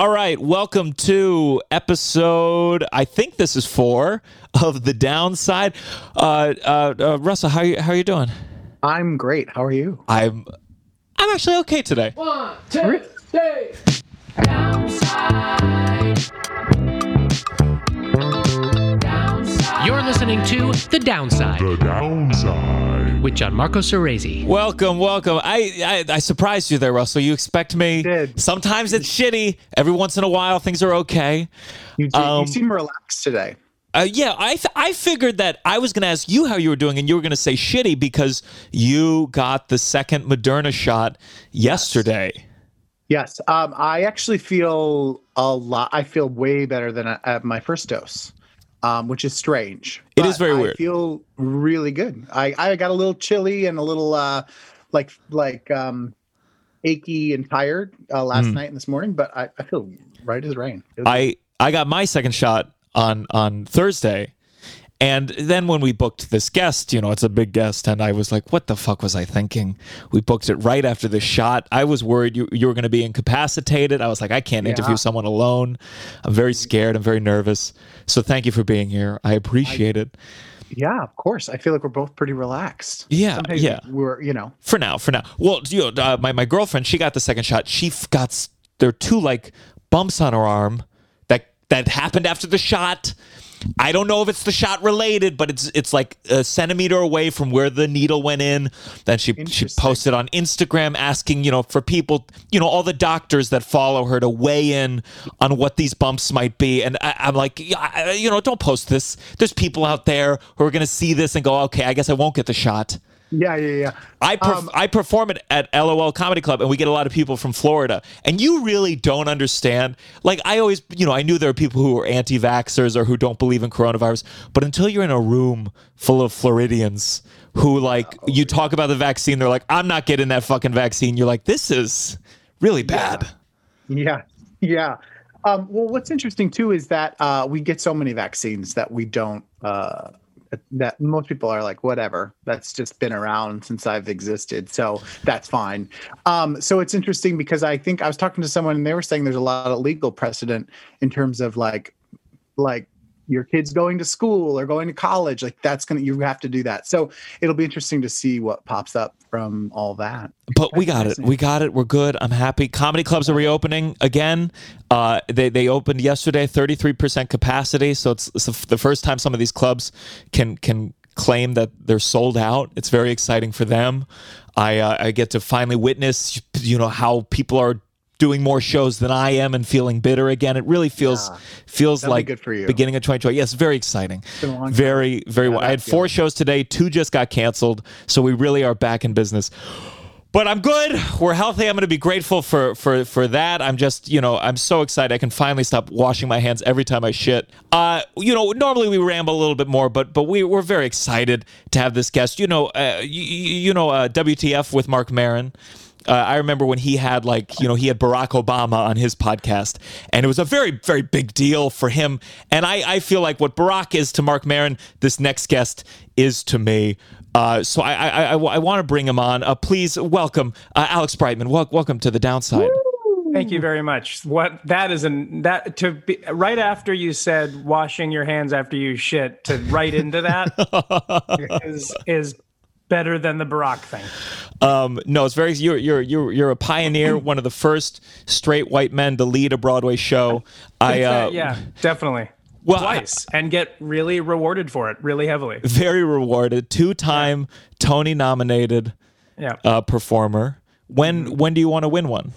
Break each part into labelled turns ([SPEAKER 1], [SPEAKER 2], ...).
[SPEAKER 1] All right, welcome to episode. I think this is four of the downside. Uh, uh, uh, Russell, how you how are you doing?
[SPEAKER 2] I'm great. How are you?
[SPEAKER 1] I'm I'm actually okay today.
[SPEAKER 3] One, two, three. Downside. Downside. You're listening to The Downside
[SPEAKER 4] The downside.
[SPEAKER 3] With Gianmarco Soresi.
[SPEAKER 1] Welcome, welcome. I, I I surprised you there, Russell. You expect me?
[SPEAKER 2] Did.
[SPEAKER 1] Sometimes it's shitty. Every once in a while, things are okay.
[SPEAKER 2] You, do,
[SPEAKER 1] Um,
[SPEAKER 2] you seem relaxed today.
[SPEAKER 1] Uh, yeah, I I figured that I was going to ask you how you were doing, and you were going to say shitty because you got the second Moderna shot yesterday.
[SPEAKER 2] Yes. Um, I actually feel a lot. I feel way better than at my first dose, um, which is strange.
[SPEAKER 1] It is very
[SPEAKER 2] I
[SPEAKER 1] weird.
[SPEAKER 2] I feel really good. I, I got a little chilly and a little uh, like like um, achy and tired uh, last
[SPEAKER 1] Mm.
[SPEAKER 2] night and this morning, but I, I feel right as rain.
[SPEAKER 1] I I got my second shot on on Thursday. And then when we booked this guest, you know, it's a big guest, and I was like, what the fuck was I thinking? We booked it right after the shot. I was worried you, you were going to be incapacitated. I was like, I can't interview someone alone. I'm very scared. I'm very nervous. So thank you for being here. I appreciate it.
[SPEAKER 2] yeah, of course. I feel like we're both pretty relaxed.
[SPEAKER 1] Yeah,
[SPEAKER 2] Sometimes
[SPEAKER 1] yeah.
[SPEAKER 2] We're you know
[SPEAKER 1] For now, for now. Well, you know, uh, my my girlfriend, she got the second shot. She f- got there are two like bumps on her arm that that happened after the shot. I don't know if it's the shot related, but it's it's like a centimeter away from where the needle went in. Then she she posted on Instagram asking, you know, for people, you know, all the doctors that follow her to weigh in on what these bumps might be. And I, I'm like, yeah, I- you know, don't post this. There's people out there who are going to see this and go, okay, I guess I won't get the shot.
[SPEAKER 2] Yeah yeah yeah.
[SPEAKER 1] I perf-
[SPEAKER 2] Um,
[SPEAKER 1] I perform it at LOL Comedy Club, and we get a lot of people from Florida. And you really don't understand. Like I always, you know, I knew there are people who are anti-vaxxers or who don't believe in coronavirus. But until you're in a room full of Floridians who, like, you talk about the vaccine, they're like, "I'm not getting that fucking vaccine." You're like, "This is really bad."
[SPEAKER 2] Yeah, yeah. Um, well, what's interesting too is that uh, we get so many vaccines that we don't. Uh, that most people are like, whatever. That's just been around since I've existed, so that's fine. Um, so it's interesting because I think I was talking to someone and they were saying there's a lot of legal precedent in terms of like, like your kids going to school or going to college. Like that's gonna you have to do that. So it'll be interesting to see what pops up from all that.
[SPEAKER 1] But we got it. We got it. We're good. I'm happy. Comedy clubs are reopening again. Uh, they they opened yesterday, 33% capacity. So it's, it's the first time some of these clubs can can claim that they're sold out. It's very exciting for them. I uh, I get to finally witness, you know, how people are doing more shows than I am and feeling bitter again. It really feels feels
[SPEAKER 2] That'll
[SPEAKER 1] like
[SPEAKER 2] good for you.
[SPEAKER 1] beginning of 2020. Yes, very exciting.
[SPEAKER 2] been a long time.
[SPEAKER 1] Very very well. I had four
[SPEAKER 2] feels.
[SPEAKER 1] shows today. Two just got canceled. So we really are back in business but I'm good. We're healthy. I'm going to be grateful for for for that. I'm just, you know, I'm so excited. I can finally stop washing my hands every time I shit. Uh, you know, normally we ramble a little bit more, but but we we're very excited to have this guest. You know, uh, you, you know, uh, WTF with Marc Maron. Uh, I remember when he had like you know he had Barack Obama on his podcast, and it was a very very big deal for him. And I I feel like what Barack is to Marc Maron, this next guest is to me. Uh, so I I, I, I want to bring him on. Uh, please welcome uh, Alex Brightman. Wel- welcome to the downside.
[SPEAKER 5] Thank you very much. What that is an that to be right after you said washing your hands after you shit to right into that is is better than the Barack thing.
[SPEAKER 1] Um, no, it's very you're you're you're you're a pioneer, one of the first straight white men to lead a Broadway show. I uh,
[SPEAKER 5] yeah, definitely.
[SPEAKER 1] well,
[SPEAKER 5] Twice and get really rewarded for it, really heavily.
[SPEAKER 1] very rewarded, two time Tony nominated
[SPEAKER 5] Yeah.
[SPEAKER 1] uh, performer. When when do you want to win one?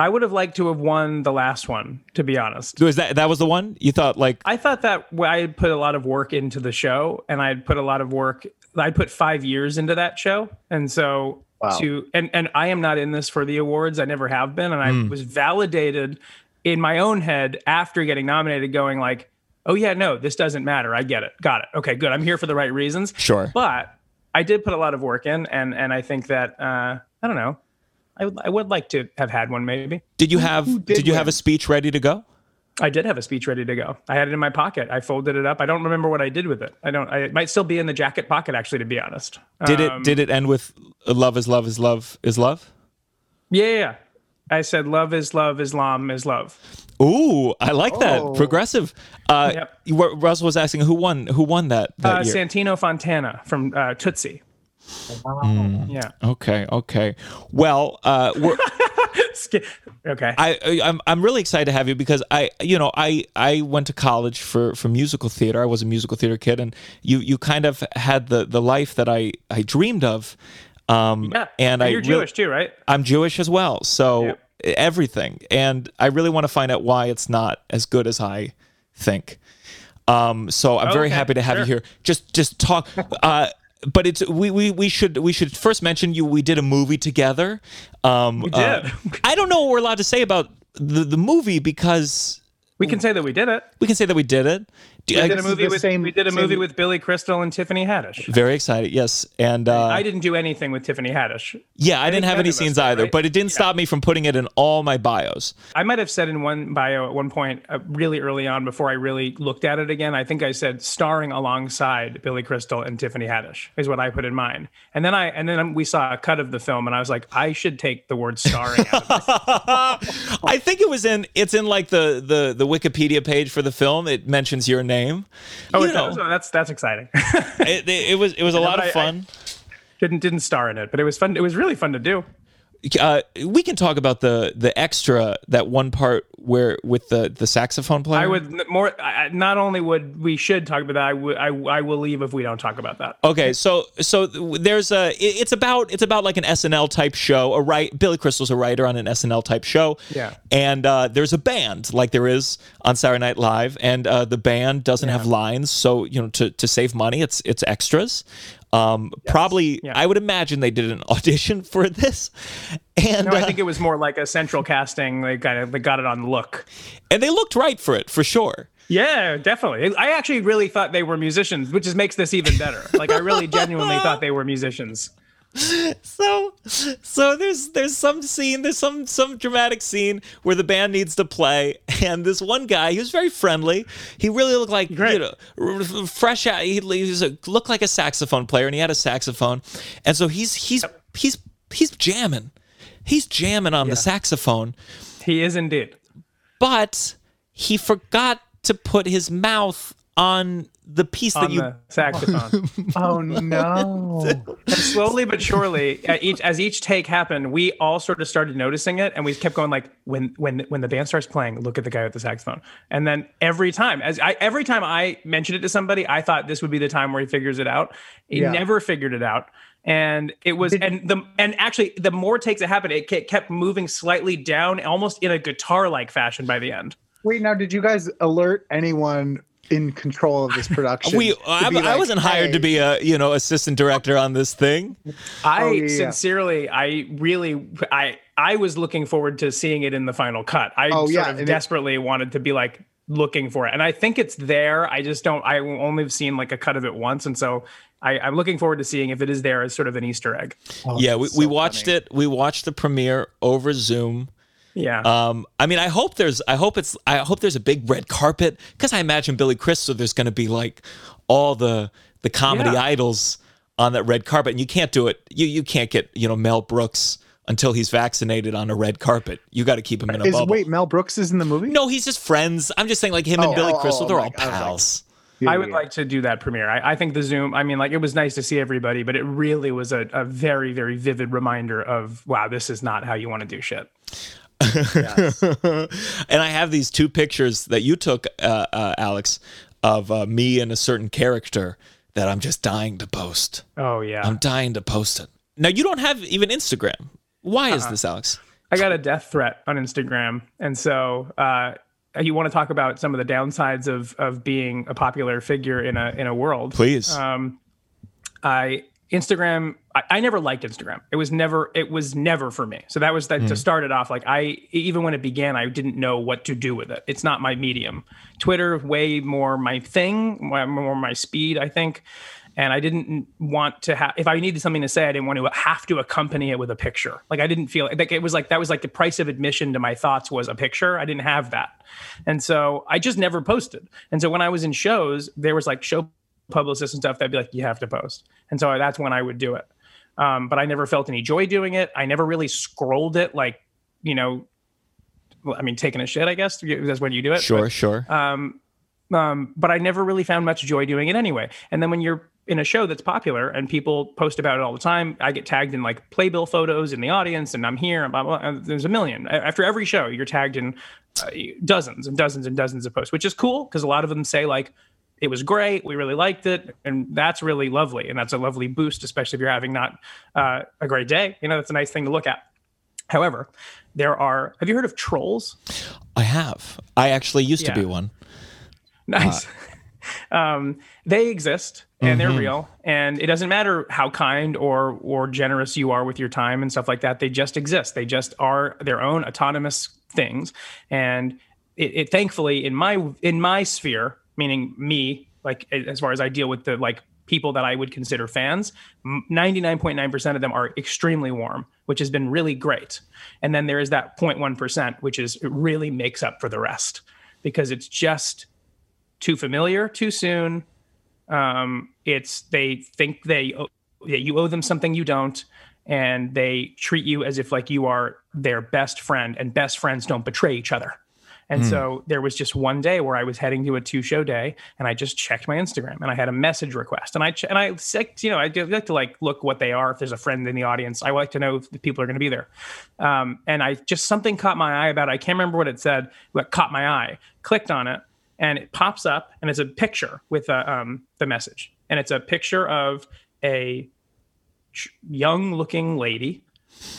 [SPEAKER 5] I would have liked to have won the last one, to be honest.
[SPEAKER 1] Was that that was the one you thought like?
[SPEAKER 5] I thought that I had put a lot of work into the show, and I had put a lot of work. I put five years into that show, and so
[SPEAKER 2] Wow.
[SPEAKER 5] to and and I am not in this for the awards. I never have been, and I
[SPEAKER 1] Hmm.
[SPEAKER 5] was validated in my own head after getting nominated, going like, "Oh yeah, no, this doesn't matter. I get it. Got it. Okay, good. I'm here for the right reasons."
[SPEAKER 1] Sure.
[SPEAKER 5] but I did put a lot of work in, and and I think that uh, I don't know. I would, I would like to have had one maybe.
[SPEAKER 1] Did you have
[SPEAKER 2] who
[SPEAKER 1] did,
[SPEAKER 2] did
[SPEAKER 1] you have a speech ready to go?
[SPEAKER 5] I did have a speech ready to go. I had it in my pocket. I folded it up. I don't remember what I did with it. I don't. I, it might still be in the jacket pocket, actually, to be honest.
[SPEAKER 1] Did
[SPEAKER 5] Um,
[SPEAKER 1] it did it end with love is love is love is love?
[SPEAKER 5] Yeah, yeah, yeah. I said love is love, Islam is love.
[SPEAKER 1] Ooh, I like that.
[SPEAKER 2] Oh.
[SPEAKER 1] Progressive. Uh,
[SPEAKER 5] Yep.
[SPEAKER 1] you Russell was asking who won. Who won that that
[SPEAKER 5] Uh,
[SPEAKER 1] year?
[SPEAKER 5] Santino Fontana from uh, Tootsie.
[SPEAKER 1] Mm.
[SPEAKER 5] Yeah.
[SPEAKER 1] okay. Okay. Well, uh, we're,
[SPEAKER 5] Okay.
[SPEAKER 1] I, I I'm I'm really excited to have you because I you know I I went to college for for musical theater. I was a musical theater kid, and you you kind of had the the life that I I dreamed of. Um,
[SPEAKER 5] yeah.
[SPEAKER 1] and I
[SPEAKER 5] you're
[SPEAKER 1] really-
[SPEAKER 5] Jewish too, right?
[SPEAKER 1] I'm Jewish as well, so
[SPEAKER 5] Yep.
[SPEAKER 1] everything, and I really want to find out why it's not as good as I think. Um, so I'm very happy to have you here. Just just talk. Uh, but it's we, we we should we should first mention you. We did a movie together. Um, we
[SPEAKER 5] did.
[SPEAKER 1] I don't know what we're allowed to say about the the movie because
[SPEAKER 5] We can say that we did it.
[SPEAKER 1] we can say that we did it.
[SPEAKER 5] We did a movie with
[SPEAKER 2] same-
[SPEAKER 5] we did a
[SPEAKER 2] same-
[SPEAKER 5] movie with Billy Crystal and Tiffany Haddish.
[SPEAKER 1] very excited. Yes, and uh,
[SPEAKER 5] I didn't do anything with Tiffany Haddish.
[SPEAKER 1] yeah, I didn't have any scenes either,
[SPEAKER 5] right?
[SPEAKER 1] but it didn't stop me from putting it in all my bios.
[SPEAKER 5] I might have said in one bio at one point, uh, really early on, before I really looked at it again. I think I said starring alongside Billy Crystal and Tiffany Haddish is what I put in mine. And then I and then we saw a cut of the film, and I was like, I should take the word starring out of this.
[SPEAKER 1] I think it was in it's in like the the the Wikipedia page for the film. It mentions your name.
[SPEAKER 5] Oh,
[SPEAKER 1] You know,
[SPEAKER 5] Oh, that's that's exciting.
[SPEAKER 1] it, it, was it was a lot of
[SPEAKER 5] I-
[SPEAKER 1] fun.
[SPEAKER 5] didn't didn't star in it, but it was fun. It was really fun to do.
[SPEAKER 1] Uh, we can talk about the the extra that one part where with the the saxophone player.
[SPEAKER 5] I would more. I, not only would we should talk about that. I would. I, I will leave if we don't talk about that.
[SPEAKER 1] Okay, so so there's a it's about it's about like an SNL type show. A right Billy Crystal's a writer on an SNL type show.
[SPEAKER 5] Yeah.
[SPEAKER 1] And uh, there's a band like there is on Saturday Night Live, and uh, the band doesn't have lines, so you know to to save money, it's it's extras. Um, probably
[SPEAKER 5] Yeah.
[SPEAKER 1] I would imagine they did an audition for this, and
[SPEAKER 5] No, I
[SPEAKER 1] uh,
[SPEAKER 5] think it was more like a central casting. They kind of they got it on look.
[SPEAKER 1] and they looked right for it for sure.
[SPEAKER 5] Yeah, definitely. I actually really thought they were musicians, which just makes this even better. Like I really genuinely thought they were musicians.
[SPEAKER 1] so so there's there's some scene there's some some dramatic scene where the band needs to play and this one guy he was very friendly. He really looked like you know fresh out. He, he was a, looked like a saxophone player and he had a saxophone. And so he's he's he's he's jamming. He's jamming on the saxophone.
[SPEAKER 5] He is indeed.
[SPEAKER 1] but he forgot to put his mouth on the piece that you
[SPEAKER 5] the saxophone.
[SPEAKER 2] Oh no!
[SPEAKER 5] and slowly but surely, at each as each take happened, we all sort of started noticing it, and we kept going like, when when when the band starts playing, look at the guy with the saxophone. And then every time, as I every time I mentioned it to somebody, I thought this would be the time where he figures it out. He
[SPEAKER 2] Yeah.
[SPEAKER 5] never figured it out. And it was, and the, and actually, the more takes it happened, it kept moving slightly down, almost in a guitar-like fashion by the end.
[SPEAKER 2] Wait, now did you guys alert anyone in control of this production?
[SPEAKER 1] we I,
[SPEAKER 2] be
[SPEAKER 1] I wasn't hired to be a you know assistant director on this thing
[SPEAKER 5] I
[SPEAKER 2] Oh, yeah, yeah.
[SPEAKER 5] sincerely, I really, I, I was looking forward to seeing it in the final cut. I
[SPEAKER 2] Oh,
[SPEAKER 5] sort
[SPEAKER 2] yeah,
[SPEAKER 5] of
[SPEAKER 2] and it-
[SPEAKER 5] desperately wanted to be like looking for it, and I think it's there. I just don't. I only have seen like a cut of it once, and so I, I'm looking forward to seeing if it is there as sort of an Easter egg.
[SPEAKER 2] Oh,
[SPEAKER 1] yeah, we,
[SPEAKER 2] that's
[SPEAKER 1] we watched
[SPEAKER 2] funny.
[SPEAKER 1] it. We watched the premiere over Zoom.
[SPEAKER 5] Yeah.
[SPEAKER 1] Um, I mean, I hope there's, I hope it's, I hope there's a big red carpet because I imagine Billy Crystal. There's going to be like all the the comedy
[SPEAKER 5] Yeah.
[SPEAKER 1] idols on that red carpet, and you can't do it. You you can't get you know Mel Brooks until he's vaccinated on a red carpet. You got to keep him in a
[SPEAKER 2] Is
[SPEAKER 1] bubble.
[SPEAKER 2] wait Mel Brooks is in the movie?
[SPEAKER 1] no, he's just friends. I'm just saying, like him and
[SPEAKER 2] Oh,
[SPEAKER 1] Billy
[SPEAKER 2] oh,
[SPEAKER 1] Crystal,
[SPEAKER 2] oh,
[SPEAKER 1] they're
[SPEAKER 2] my
[SPEAKER 1] all
[SPEAKER 2] God, I like-
[SPEAKER 1] pals.
[SPEAKER 2] Yeah,
[SPEAKER 5] I would
[SPEAKER 2] yeah.
[SPEAKER 5] like to do that premiere. I, I think the Zoom, I mean, like it was nice to see everybody, but it really was a, a very, very vivid reminder of, wow, this is not how you want to do shit.
[SPEAKER 1] and I have these two pictures that you took, uh, uh, Alex, of uh, me and a certain character that I'm just dying to post.
[SPEAKER 5] Oh, yeah.
[SPEAKER 1] I'm dying to post it. Now you don't have even Instagram. Why
[SPEAKER 5] Uh-uh.
[SPEAKER 1] is this, Alex?
[SPEAKER 5] I got a death threat on Instagram, and so uh, you want to talk about some of the downsides of of being a popular figure in a in a world.
[SPEAKER 1] Please.
[SPEAKER 5] Um, I Instagram. I, I never liked Instagram. It was never. It was never for me. So that was that to hmm. start it off. Like I even when it began, I didn't know what to do with it. It's not my medium. Twitter way more my thing, more more my speed. I think. And I didn't want to have. If I needed something to say, I didn't want to have to accompany it with a picture. Like I didn't feel like it was like that was like the price of admission to my thoughts was a picture. I didn't have that, and so I just never posted. And so when I was in shows, there was like show publicists and stuff that'd be like, you have to post. And so that's when I would do it. Um, but I never felt any joy doing it. I never really scrolled it like you know, I mean, taking a shit. I guess that's when you do it.
[SPEAKER 1] Sure, sure.
[SPEAKER 5] Um, um, but I never really found much joy doing it anyway. And then when you're in a show that's popular and people post about it all the time, I get tagged in like playbill photos in the audience, and I'm here, and blah blah. And there's a million after every show. You're tagged in uh, dozens and dozens and dozens of posts, which is cool because a lot of them say like it was great, we really liked it, and that's really lovely, and that's a lovely boost, especially if you're having not uh, a great day. You know, that's a nice thing to look at. However, there are. Have you heard of trolls?
[SPEAKER 1] I have. I actually used
[SPEAKER 5] Yeah.
[SPEAKER 1] to be one.
[SPEAKER 5] Nice. um, they exist and they're real, and it doesn't matter how kind or or generous you are with your time and stuff like that. They just exist. They just are their own autonomous things, and it, it thankfully in my in my sphere, meaning me, like as far as I deal with the like people that I would consider fans, 99.9% of them are extremely warm, which has been really great. And then there is that 0.1%, which is it really makes up for the rest because it's just too familiar too soon. Um, it's they think they that you owe them something you don't, and they treat you as if like you are their best friend, and best friends don't betray each other. And so there was just one day where I was heading to a two show day and I just checked my Instagram and I had a message request and I ch- and I like you know I do like to like look what they are if there's a friend in the audience I like to know if the people are going to be there. Um, and I just something caught my eye about it. I can't remember what it said, but caught my eye. Clicked on it and it pops up and it's a picture with uh, um, the message and it's a picture of a young looking lady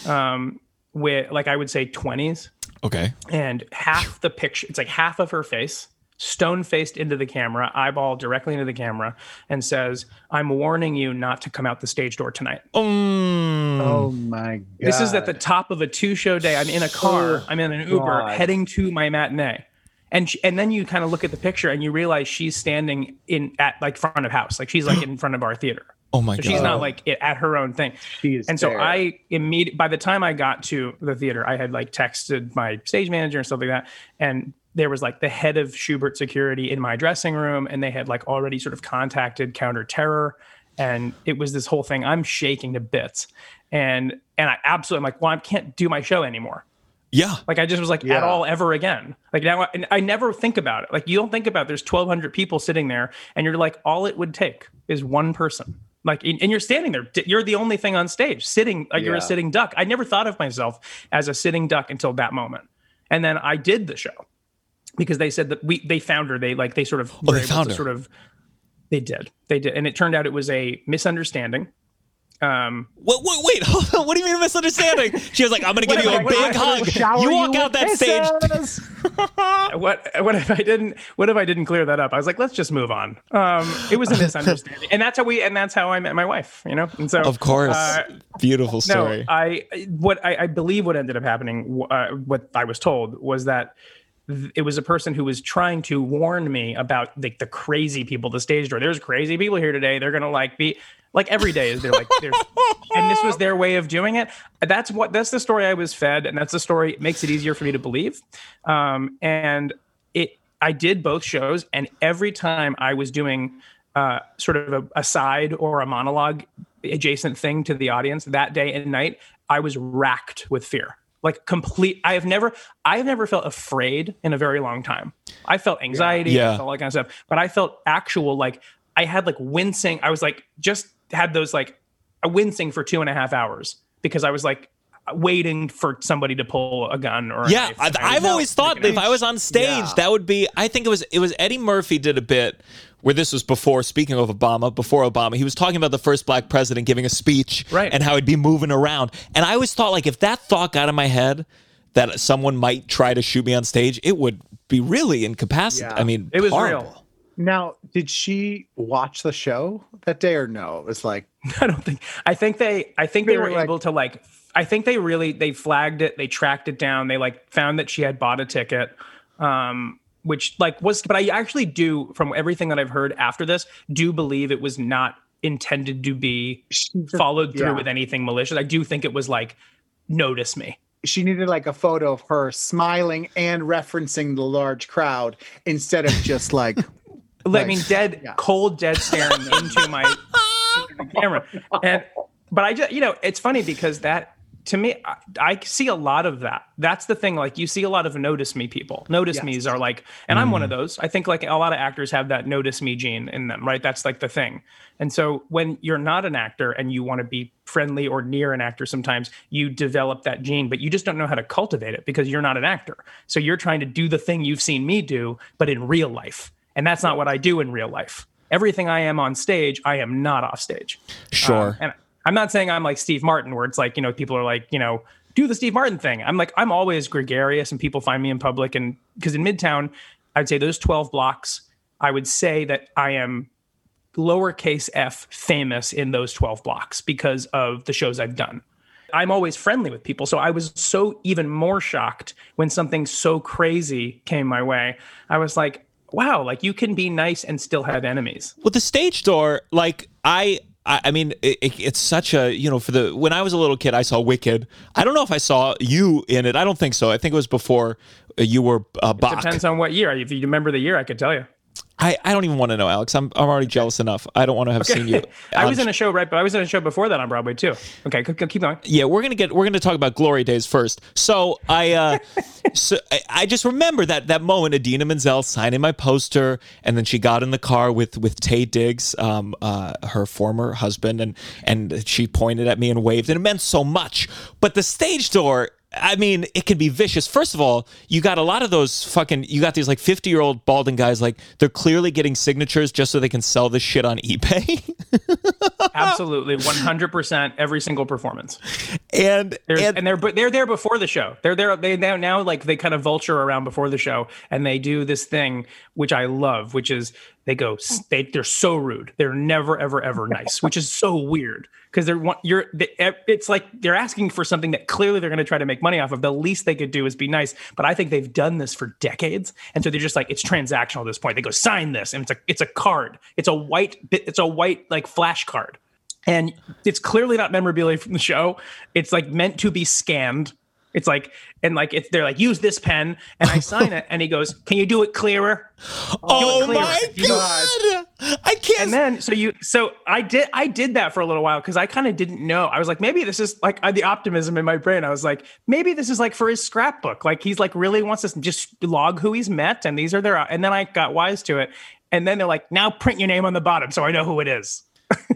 [SPEAKER 5] um, with like I would say 20s
[SPEAKER 1] Okay.
[SPEAKER 5] and half the picture it's like half of her face stone faced into the camera eyeball directly into the camera and says i'm warning you not to come out the stage door tonight
[SPEAKER 1] Mm.
[SPEAKER 2] Oh my god.
[SPEAKER 5] this is at the top of a two show day i'm in a car i'm in an uber
[SPEAKER 2] God.
[SPEAKER 5] heading to my matinee and sh- and then you kind of look at the picture and you realize she's standing in at like front of house like she's like in front of our theater
[SPEAKER 1] Oh my
[SPEAKER 5] so
[SPEAKER 1] god.
[SPEAKER 5] she's not like it, at her own thing
[SPEAKER 2] She is
[SPEAKER 5] and so
[SPEAKER 2] there.
[SPEAKER 5] I immediately, by the time I got to the theater, I had like texted my stage manager and stuff like that. And there was like the head of Shubert security in my dressing room, and they had like already sort of contacted counter terror. And it was this whole thing. I'm shaking to bits. And and I absolutely I'm like, well, I can't do my show anymore.
[SPEAKER 1] yeah.
[SPEAKER 5] Like I just was like at all ever again. Like now, I, and I never think about it. Like you don't think about it. there's 1,200 people sitting there, and you're like, all it would take is one person. Like, and and you're standing there. You're the only thing on stage, sitting. Like you're a sitting duck. I never thought of myself as a sitting duck until that moment, and then I did the show because they said that we they found her. They like they sort of
[SPEAKER 1] Oh, they found her.
[SPEAKER 5] Sort of, they did. They did, and it turned out it was a misunderstanding. Um,
[SPEAKER 1] What, what, wait, hold on. What do you mean misunderstanding? She was like, I'm going to give you a
[SPEAKER 5] What I-
[SPEAKER 1] big hug. You walk
[SPEAKER 2] with
[SPEAKER 1] out that stage.
[SPEAKER 2] kisses.
[SPEAKER 5] what what if I didn't what if I didn't clear that up? I was like, let's just move on. Um, it was a misunderstanding, and that's how we and that's how I met my wife. You know, and so
[SPEAKER 1] Of course.
[SPEAKER 5] uh,
[SPEAKER 1] Beautiful
[SPEAKER 5] no,
[SPEAKER 1] story.
[SPEAKER 5] I what I, I believe what ended up happening. Uh, what I was told was that it was a person who was trying to warn me about like the crazy people, the stage door. There's crazy people here today. They're gonna like be like every day is they're like there's and this was their way of doing it. That's what that's the story I was fed, and that's the story. It makes it easier for me to believe. Um, and it I did both shows, and every time I was doing uh, sort of a, a side or a monologue adjacent thing to the audience that day and night, I was racked with fear. Like complete. I have never, I have never felt afraid in a very long time. I felt anxiety,
[SPEAKER 1] Yeah.
[SPEAKER 5] I felt all that kind of stuff, but I felt actual like I had like wincing. I was like just had those like a wincing for two and a half hours because I was like waiting for somebody to pull a gun or a
[SPEAKER 1] Yeah,
[SPEAKER 5] knife.
[SPEAKER 1] I,
[SPEAKER 5] And I
[SPEAKER 1] I've
[SPEAKER 5] was
[SPEAKER 1] always thought that if I was on stage,
[SPEAKER 2] Yeah.
[SPEAKER 1] that would be. I think it was it was Eddie Murphy did a bit where this was before. Speaking of Obama, before Obama, he was talking about the first black president giving a speech,
[SPEAKER 5] Right.
[SPEAKER 1] and how he'd be moving around. And I always thought like if that thought got in my head that someone might try to shoot me on stage, it would be really incapacitated.
[SPEAKER 2] Yeah.
[SPEAKER 1] I mean,
[SPEAKER 5] It was
[SPEAKER 1] horrible.
[SPEAKER 5] real.
[SPEAKER 2] Now, did she watch the show that day or no? It was like,
[SPEAKER 5] I don't think. I think they. I think they,
[SPEAKER 2] They
[SPEAKER 5] were
[SPEAKER 2] were like-
[SPEAKER 5] able to like. I think they really they flagged it. They tracked it down. They like found that she had bought a ticket, um, which like was. But I actually do, from everything that I've heard after this, do believe it was not intended to be followed through
[SPEAKER 2] yeah.
[SPEAKER 5] with anything malicious. I do think it was like, notice me.
[SPEAKER 2] she needed like a photo of her smiling and referencing the large crowd instead of just like,
[SPEAKER 5] I
[SPEAKER 2] Like,
[SPEAKER 5] mean, dead,
[SPEAKER 2] yeah.
[SPEAKER 5] cold, dead staring into my camera. And but I just, you know, it's funny because that to me, I, I see a lot of that. That's the thing. Like you see a lot of notice me people. Notice
[SPEAKER 2] Yes.
[SPEAKER 5] me's are like, and I'm one of mm. those. I think like a lot of actors have that notice me gene in them, right? That's like the thing. And so when you're not an actor and you want to be friendly or near an actor, sometimes you develop that gene, but you just don't know how to cultivate it because you're not an actor. So you're trying to do the thing you've seen me do, but in real life. And that's not what I do in real life. Everything I am on stage, I am not off stage.
[SPEAKER 1] Sure.
[SPEAKER 5] Um, and I'm not saying I'm like Steve Martin, where it's like, you know, people are like, you know, do the Steve Martin thing. I'm like, I'm always gregarious and people find me in public. And because in Midtown, I'd say those 12 blocks, I would say that I am lowercase f famous in those 12 blocks because of the shows I've done. I'm always friendly with people. So I was so even more shocked when something so crazy came my way. I was like, wow, like you can be nice and still have enemies.
[SPEAKER 1] Well, the stage door, like I, I, mean, it, it- it's such a you know for the when I was a little kid, I saw Wicked. I don't know if I saw you in it. I don't think so. I think it was before you were uh, Bach.
[SPEAKER 5] Depends on what year. If you remember the year, I could tell you.
[SPEAKER 1] I, I don't even want to know, Alex. I'm I'm already jealous enough. I don't want to have seen you.
[SPEAKER 5] I was in a show right, but I was in a show before that on Broadway too. Okay, keep going.
[SPEAKER 1] yeah, we're gonna get we're gonna talk about glory days first. So I uh, so I, I just remember that that moment, Idina Menzel signing my poster, and then she got in the car with with Taye Diggs, um, uh, her former husband, and and she pointed at me and waved, and it meant so much. But the stage door. I mean, it can be vicious. First of all, you got a lot of those fucking. You got these like fifty-year-old balding guys. Like they're clearly getting signatures just so they can sell this shit on eBay.
[SPEAKER 5] Absolutely, one hundred percent. Every single performance,
[SPEAKER 1] and and,
[SPEAKER 5] and, they're but they're there before the show. They're there. They now now like they kind of vulture around before the show, and they do this thing which I love, which is they go oh. they they're so rude. They're never ever ever nice, which is so weird because they're one you're they, it's like they're asking for something that clearly they're going to try to make money off of. The least they could do is be nice, but I think they've done this for decades, and so they're just like it's transactional at this point. They go sign this, and it's a it's a card. It's a white bit. It's a white like flash card and it's clearly not memorabilia from the show. It's like meant to be scanned. It's like and like it's they're like use this pen and I sign it and he goes, "Can you do it clearer?"
[SPEAKER 1] oh
[SPEAKER 5] clearer.
[SPEAKER 1] my
[SPEAKER 5] You know,
[SPEAKER 1] god, I can't.
[SPEAKER 5] And then so you so I did I did that for a little while because I kind of didn't know. I was like, maybe this is like the optimism in my brain. I was like, maybe this is like for his scrapbook. Like he's like really wants to just log who he's met and these are their. And then I got wise to it. And then they're like, now print your name on the bottom so I know who it is.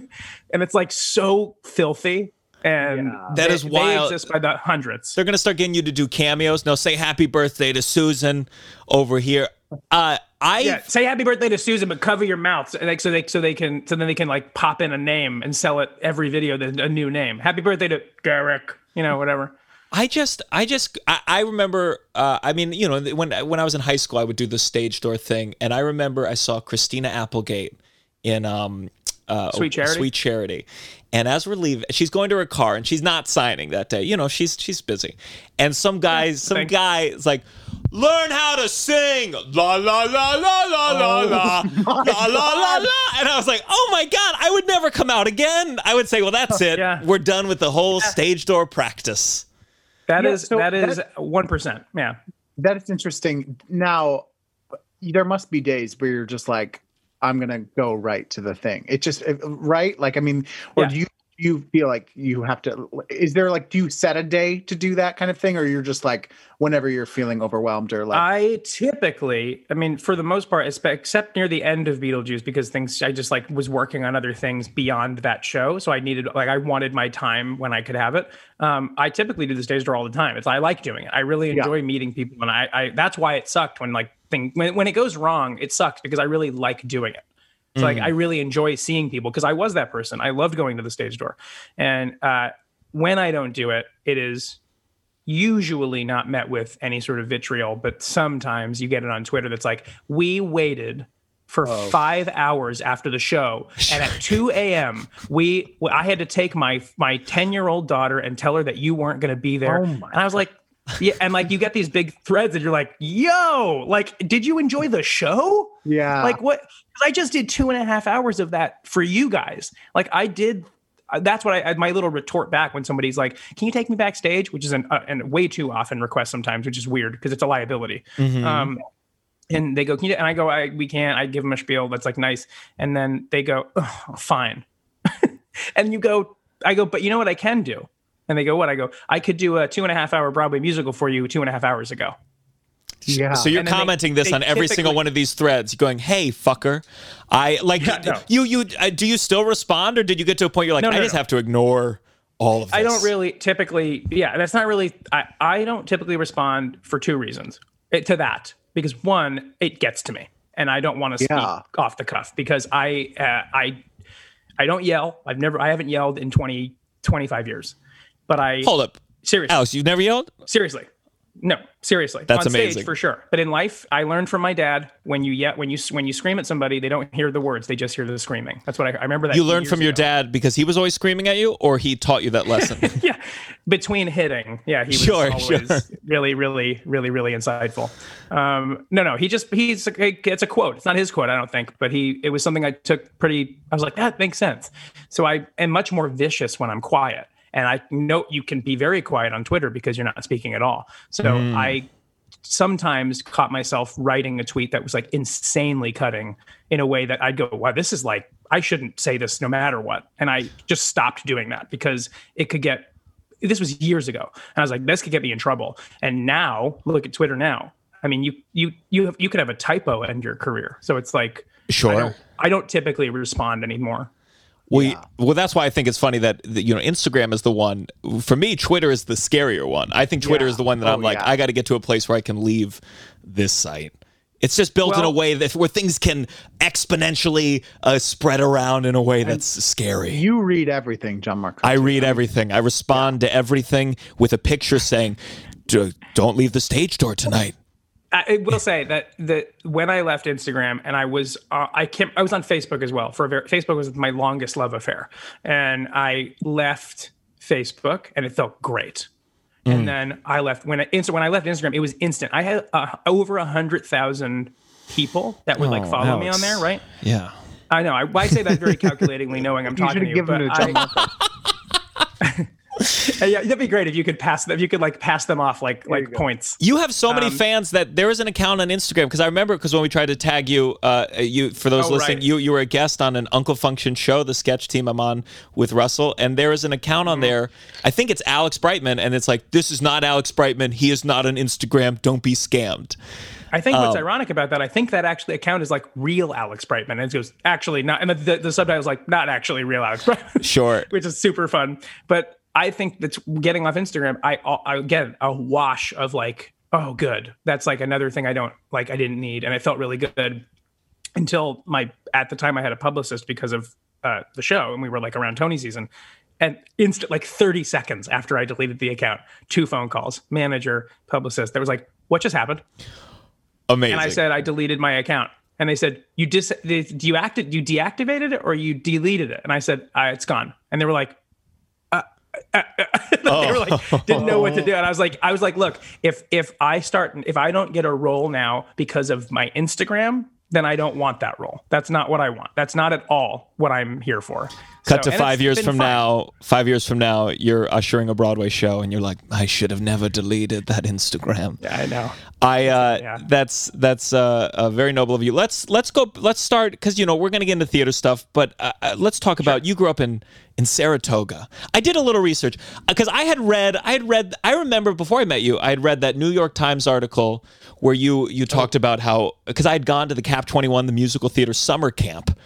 [SPEAKER 5] and it's like so filthy. And
[SPEAKER 2] Yeah.
[SPEAKER 1] That
[SPEAKER 5] they-
[SPEAKER 1] is wild.
[SPEAKER 5] They exist by the hundreds.
[SPEAKER 1] They're gonna start getting you to do cameos. No, say happy birthday to Susan over here. Uh, I
[SPEAKER 5] Yeah, say happy birthday to Susan, but cover your mouth, so, like, so they so they can so then they can like pop in a name and sell it every video a new name. Happy birthday to Derek, you know whatever.
[SPEAKER 1] I just, I just, I, I remember. Uh, I mean, you know, when when I was in high school, I would do the stage door thing, and I remember I saw Christina Applegate in um, uh,
[SPEAKER 5] Sweet Charity?
[SPEAKER 1] Sweet Charity, and as we're leaving, she's going to her car, and she's not signing that day. You know, she's she's busy, and some guy, some
[SPEAKER 5] thanks.
[SPEAKER 1] guy is like. Learn how to sing, la la la la la la la, oh la la la la, and I was like, "Oh my god, I would never come out again." I would say, "Well, that's it.
[SPEAKER 5] Yeah.
[SPEAKER 1] We're done with the whole stage door practice."
[SPEAKER 5] That
[SPEAKER 2] Yeah,
[SPEAKER 5] is
[SPEAKER 2] so
[SPEAKER 5] that is one percent. Yeah.
[SPEAKER 2] That is interesting. Now, there must be days where you're just like, I'm gonna go right to the thing. It just right, like I mean, or
[SPEAKER 5] Yeah.
[SPEAKER 2] do you you feel like you have to? Is there like, do you set a day to do that kind of thing, or you're just like whenever you're feeling overwhelmed or like?
[SPEAKER 5] I typically, I mean, for the most part, except near the end of Beetlejuice, because things I just like was working on other things beyond that show, so I needed like I wanted my time when I could have it. Um, I typically do the stage door all the time. It's I like doing it. I really
[SPEAKER 2] Yeah.
[SPEAKER 5] enjoy meeting people, and I, I that's why it sucked when like thing when when it goes wrong, it sucks because I really like doing it. So like I really enjoy seeing people because I was that person. I loved going to the stage door, and uh, when I don't do it, it is usually not met with any sort of vitriol, but sometimes you get it on Twitter that's like, we waited for five hours after the show, and at 2 a.m. we I had to take my my 10 year old daughter and tell her that you weren't going to be there,
[SPEAKER 2] Oh
[SPEAKER 5] and I was like. Yeah, and like you get these big threads, and you're like, "Yo, like, did you enjoy the show?
[SPEAKER 2] yeah,
[SPEAKER 5] like what 'cause i just did two and a half hours of that for you guys like i did uh, that's what I, my little retort back when somebody's like, "Can you take me backstage?" Which is an uh, and way too often request sometimes, which is weird because it's a liability. Um, and they go, "Can you?" And I go, "I we can't." I give them a spiel that's like nice, and then they go, "Fine," and you go, "I go," but you know what I can do? And they go, what? I go, I could do a two and a half hour Broadway musical for you two and a half hours ago.
[SPEAKER 2] Yeah.
[SPEAKER 1] So you're
[SPEAKER 5] And then they-
[SPEAKER 1] commenting this
[SPEAKER 5] they
[SPEAKER 1] on every single one of these threads, going, "Hey, fucker!" I like
[SPEAKER 5] Yeah, no.
[SPEAKER 1] you. You uh, do you still respond, or did you get to a point you're like,
[SPEAKER 5] No,
[SPEAKER 1] I
[SPEAKER 5] no,
[SPEAKER 1] just
[SPEAKER 5] no.
[SPEAKER 1] have to ignore all of this?
[SPEAKER 5] I don't really typically, yeah, that's not really, I, I don't typically respond for two reasons it, to that. Because one, it gets to me and I don't want to speak
[SPEAKER 2] Yeah.
[SPEAKER 5] off the cuff because I, uh, I, I don't yell. I've never, I haven't yelled in 20, 25 years, but I,
[SPEAKER 1] Hold up,
[SPEAKER 5] seriously,
[SPEAKER 1] Alex. You've never yelled?
[SPEAKER 5] seriously. No, seriously.
[SPEAKER 1] That's
[SPEAKER 5] on stage
[SPEAKER 1] amazing.
[SPEAKER 5] for sure. But in life, I learned from my dad when you yet when you when you scream at somebody, they don't hear the words; they just hear the screaming. That's what I, I remember. That
[SPEAKER 1] You learned from your
[SPEAKER 5] ago.
[SPEAKER 1] dad because he was always screaming at you, or he taught you that lesson.
[SPEAKER 5] yeah between hitting yeah he was
[SPEAKER 1] Sure,
[SPEAKER 5] always
[SPEAKER 1] sure.
[SPEAKER 5] really really really really insightful um no no he just he's it's a quote it's not his quote i don't think but he it was something i took pretty i was like that makes sense so i am much more vicious when i'm quiet and i know you can be very quiet on twitter because you're not speaking at all so
[SPEAKER 1] Mm.
[SPEAKER 5] i sometimes caught myself writing a tweet that was like insanely cutting in a way that I'd go, wow, this is like, I shouldn't say this no matter what. And I just stopped doing that because it could get, this was years ago. And I was like, this could get me in trouble. And now look at Twitter now. I mean, you, you, you, have, you could have a typo end your career. So it's like,
[SPEAKER 1] Sure.
[SPEAKER 5] I don't, I don't typically respond anymore.
[SPEAKER 1] We well, that's why I think it's funny that, that you know Instagram is the one. For me, Twitter is the scarier one. I think Twitter
[SPEAKER 2] Yeah.
[SPEAKER 1] is the one that
[SPEAKER 2] Oh,
[SPEAKER 1] I'm like,
[SPEAKER 2] yeah.
[SPEAKER 1] I got to get to a place where I can leave this site. It's just built in a way that where things can exponentially uh, spread around in a way that's scary.
[SPEAKER 2] you read everything, John Mark.
[SPEAKER 1] I read everything. I respond to everything with a picture saying, "D- "Don't leave the stage door tonight."
[SPEAKER 5] I I will say that that when I left Instagram and I was uh, I came I was on Facebook as well for a very, Facebook was my longest love affair. And I left Facebook and it felt great. And then I left when I, when I left Instagram it was instant. I had uh, over a hundred thousand people that would like
[SPEAKER 1] Oh,
[SPEAKER 5] follow me on there right?
[SPEAKER 1] Yeah.
[SPEAKER 5] I know. I, I say that very calculatingly knowing I'm
[SPEAKER 2] You
[SPEAKER 5] talking
[SPEAKER 2] should
[SPEAKER 5] to you
[SPEAKER 2] given
[SPEAKER 5] but
[SPEAKER 2] it to John
[SPEAKER 5] I,
[SPEAKER 2] Mark.
[SPEAKER 5] yeah that'd be great if you could pass them if you could like pass them off like like
[SPEAKER 2] go.
[SPEAKER 5] points
[SPEAKER 1] You have so
[SPEAKER 5] Um,
[SPEAKER 1] many fans that there is an account on Instagram because I remember because when we tried to tag you, uh, you for those
[SPEAKER 5] Oh,
[SPEAKER 1] listening,
[SPEAKER 5] right.
[SPEAKER 1] you you were a guest on an Uncle Function show, the sketch team I'm on with Russell, and there is an account
[SPEAKER 5] Mm-hmm.
[SPEAKER 1] on there. I think it's Alex Brightman, and it's like this is not Alex Brightman. He is not on Instagram. Don't be scammed.
[SPEAKER 5] I think
[SPEAKER 1] Um,
[SPEAKER 5] what's ironic about that, I think that actually account is like real Alex Brightman. And it goes, actually not, and the, the, the subtitle is like, not actually real Alex Brightman,
[SPEAKER 1] Sure.
[SPEAKER 5] which is super fun. But I think that's getting off Instagram, I, I get a wash of like, oh, good. That's like another thing I don't like, I didn't need. And I felt really good until my, at the time I had a publicist because of uh, the show and we were like around Tony season. And instant, like 30 seconds after I deleted the account, two phone calls, manager, publicist. That was like, what just happened?
[SPEAKER 1] Amazing.
[SPEAKER 5] and I said I deleted my account. And they said, "You dis do you act you deactivated it or you deleted it?" And I said, uh, "It's gone." And they were like, they were like, oh. didn't know what to do. And I was like, I was like, look, if if I start if I don't get a role now because of my Instagram, then I don't want that role. That's not what I want. That's not at all what I'm here for.
[SPEAKER 1] Cut
[SPEAKER 5] So-
[SPEAKER 1] to five years from
[SPEAKER 5] fun.
[SPEAKER 1] now. Five years from now, you're ushering a Broadway show, and you're like, I should have never deleted that Instagram.
[SPEAKER 5] Yeah, I know.
[SPEAKER 1] I uh,
[SPEAKER 5] Yeah.
[SPEAKER 1] that's that's uh, uh, very noble of you. Let's let's go. Let's start because you know we're gonna get into theater stuff, but uh, uh, let's talk about you grew up in in Saratoga. I did a little research because I had read I had read I remember before I met you I had read that New York Times article where you you oh. talked about how because I had gone to the Cap Twenty One the musical theater summer camp,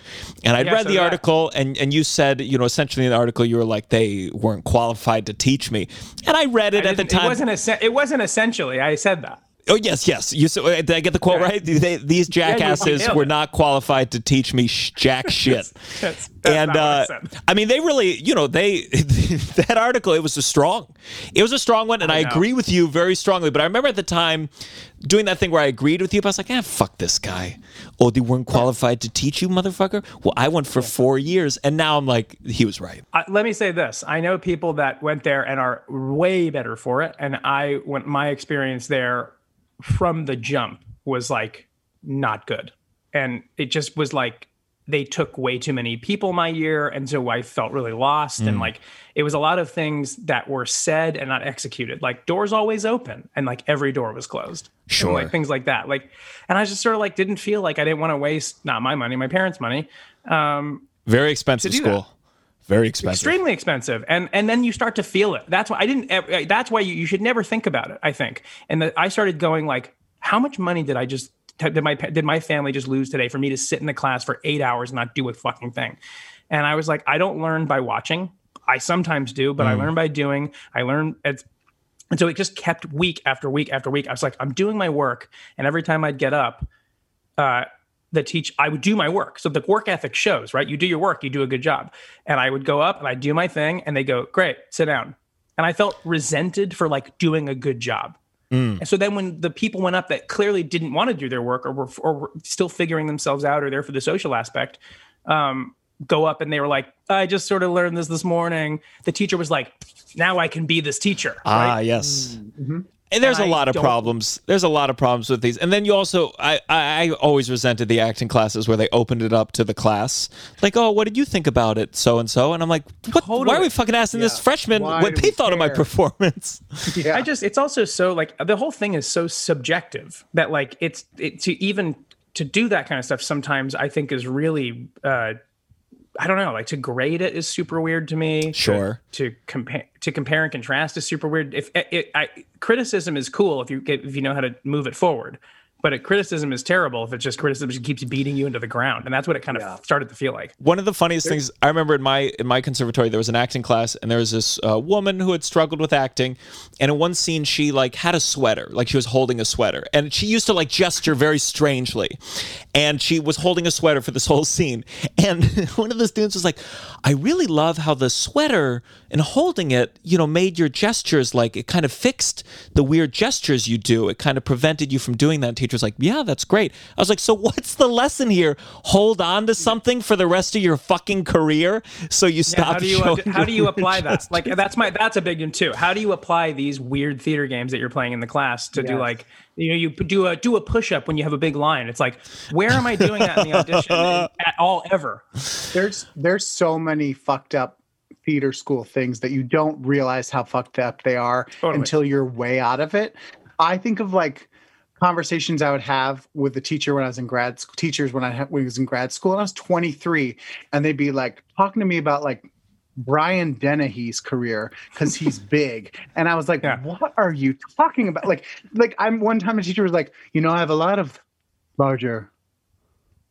[SPEAKER 1] and I'd
[SPEAKER 5] Yeah,
[SPEAKER 1] read
[SPEAKER 5] so
[SPEAKER 1] the article and and you said you know essentially in the article you were like they weren't qualified to teach me, and I read it
[SPEAKER 5] I
[SPEAKER 1] at the time.
[SPEAKER 5] It wasn't it wasn't essentially. I said that.
[SPEAKER 1] Oh yes, yes. You so, uh, did I get the quote
[SPEAKER 5] Yeah.
[SPEAKER 1] right? They, these jackasses
[SPEAKER 5] nailed
[SPEAKER 1] were not qualified to teach me sh- jack shit.
[SPEAKER 5] That's, that's
[SPEAKER 1] and
[SPEAKER 5] I
[SPEAKER 1] uh,
[SPEAKER 5] said.
[SPEAKER 1] I mean, they really, you know, they that article. It was a strong, it was a strong one, and I,
[SPEAKER 5] know.
[SPEAKER 1] agree with you very strongly. But I remember at the time doing that thing where I agreed with you. But I was like, ah, fuck this guy. Oh, they weren't qualified to teach you, motherfucker. Well, I went for four years, and now I'm like, he was right.
[SPEAKER 5] I, let me say this: I know people that went there and are way better for it, and I went. My experience there from the jump was like not good, and it just was like they took way too many people my year, and so I felt really lost,
[SPEAKER 1] Mm.
[SPEAKER 5] and like it was a lot of things that were said and not executed. Like doors always open, and like every door was closed. And,
[SPEAKER 1] Sure.
[SPEAKER 5] like things like that. Like, and I just sort of like didn't feel like I didn't want to waste not my money, my parents' money. Um,
[SPEAKER 1] Very expensive school. Very expensive.
[SPEAKER 5] extremely expensive. And and then you start to feel it. That's why i didn't eh, eh, that's why you, you should never think about it i think. And the, i started going like how much money did i just did my did my family just lose today for me to sit in the class for eight hours and not do a fucking thing? And i was like i don't learn by watching. I sometimes do but i mm. learn by doing. I learn it's and so it just kept week after week after week. I was like i'm doing my work and every time i'd get up uh, the teach I would do my work. So the work ethic shows, right? You do your work, you do a good job. And I would go up and I do my thing and they go, "Great, sit down." And I felt resented for like doing a good job. And so then when the people went up that clearly didn't want to do their work or were, or were still figuring themselves out or there for the social aspect, um, go up and they were like, I just sort of learned this this morning. The teacher was like, now I can be this teacher.
[SPEAKER 1] Ah,
[SPEAKER 5] right?
[SPEAKER 1] yes. And there's
[SPEAKER 5] And
[SPEAKER 1] a
[SPEAKER 5] I
[SPEAKER 1] lot of problems. There's a lot of problems with these. And then you also, I, I, I always resented the acting classes where they opened it up to the class. Like, oh, what did you think about it, so and so? And I'm like, what? Why are we fucking asking this freshman
[SPEAKER 2] Why
[SPEAKER 1] what they
[SPEAKER 2] we
[SPEAKER 1] thought of my performance?
[SPEAKER 2] Yeah.
[SPEAKER 5] I just it's also so like the whole thing is so subjective that like it's it to even to do that kind of stuff sometimes I think is really uh I don't know like to grade it is super weird to me. To-
[SPEAKER 1] Sure.
[SPEAKER 5] To, compare to compare and contrast is super weird. If it I criticism is cool if you get if you know how to move it forward. But it, criticism is terrible if it's just criticism that keeps beating you into the ground, and that's what it kind of
[SPEAKER 2] Yeah.
[SPEAKER 5] started to feel like.
[SPEAKER 1] One of the funniest things I remember in my in my conservatory, there was an acting class, and there was this uh, woman who had struggled with acting. And in one scene, she like had a sweater, like she was holding a sweater, and she used to like gesture very strangely. And she was holding a sweater for this whole scene. And one of the students was like, "I really love how the sweater and holding it, you know, made your gestures like it kind of fixed the weird gestures you do. It kind of prevented you from doing that." Teacher was like, "Yeah, that's great." I was like, "So what's the lesson here? Hold on to something for the rest of your fucking career, so you stop
[SPEAKER 5] how do you
[SPEAKER 1] showing
[SPEAKER 5] how do you apply that? Like that's my that's a big one too. How do you apply these weird theater games that you're playing in the class to do like you know you do a do a push up when you have a big line? It's like where am I doing that in the audition at all ever?
[SPEAKER 2] there's there's so many fucked up theater school things that you don't realize how fucked up they are
[SPEAKER 5] Totally.
[SPEAKER 2] until you're way out of it. I think of like conversations I would have with the teacher when I was in grad school, teachers when I, ha- when I was in grad school, and I was 23, and they'd be like talking to me about like Brian Dennehy's career because he's big, and I was like,
[SPEAKER 5] Yeah.
[SPEAKER 2] "What are you talking about?" Like, like I'm one time a teacher was like, "You know, I have a lot of larger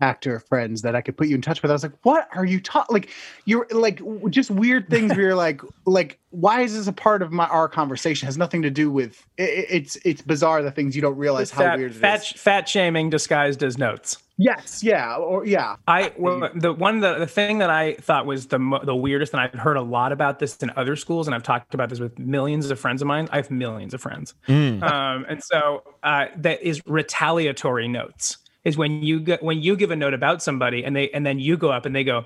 [SPEAKER 2] actor friends that I could put you in touch with. I was like, what are you talking? Like, you're like just weird things where you're like, like, why is this a part of my our conversation? It has nothing to do with i- i it's it's bizarre the things you don't realize how
[SPEAKER 5] fat,
[SPEAKER 2] weird it is.
[SPEAKER 5] fat, fat shaming disguised as notes.
[SPEAKER 2] Yes, yeah, or yeah.
[SPEAKER 5] I well, the one the, the thing that I thought was the mo- the weirdest, and I've heard a lot about this in other schools, and I've talked about this with millions of friends of mine. I have millions of friends,
[SPEAKER 1] Mm.
[SPEAKER 5] um, and so uh, that is retaliatory notes. Is when you get when you give a note about somebody, and they and then you go up and they go,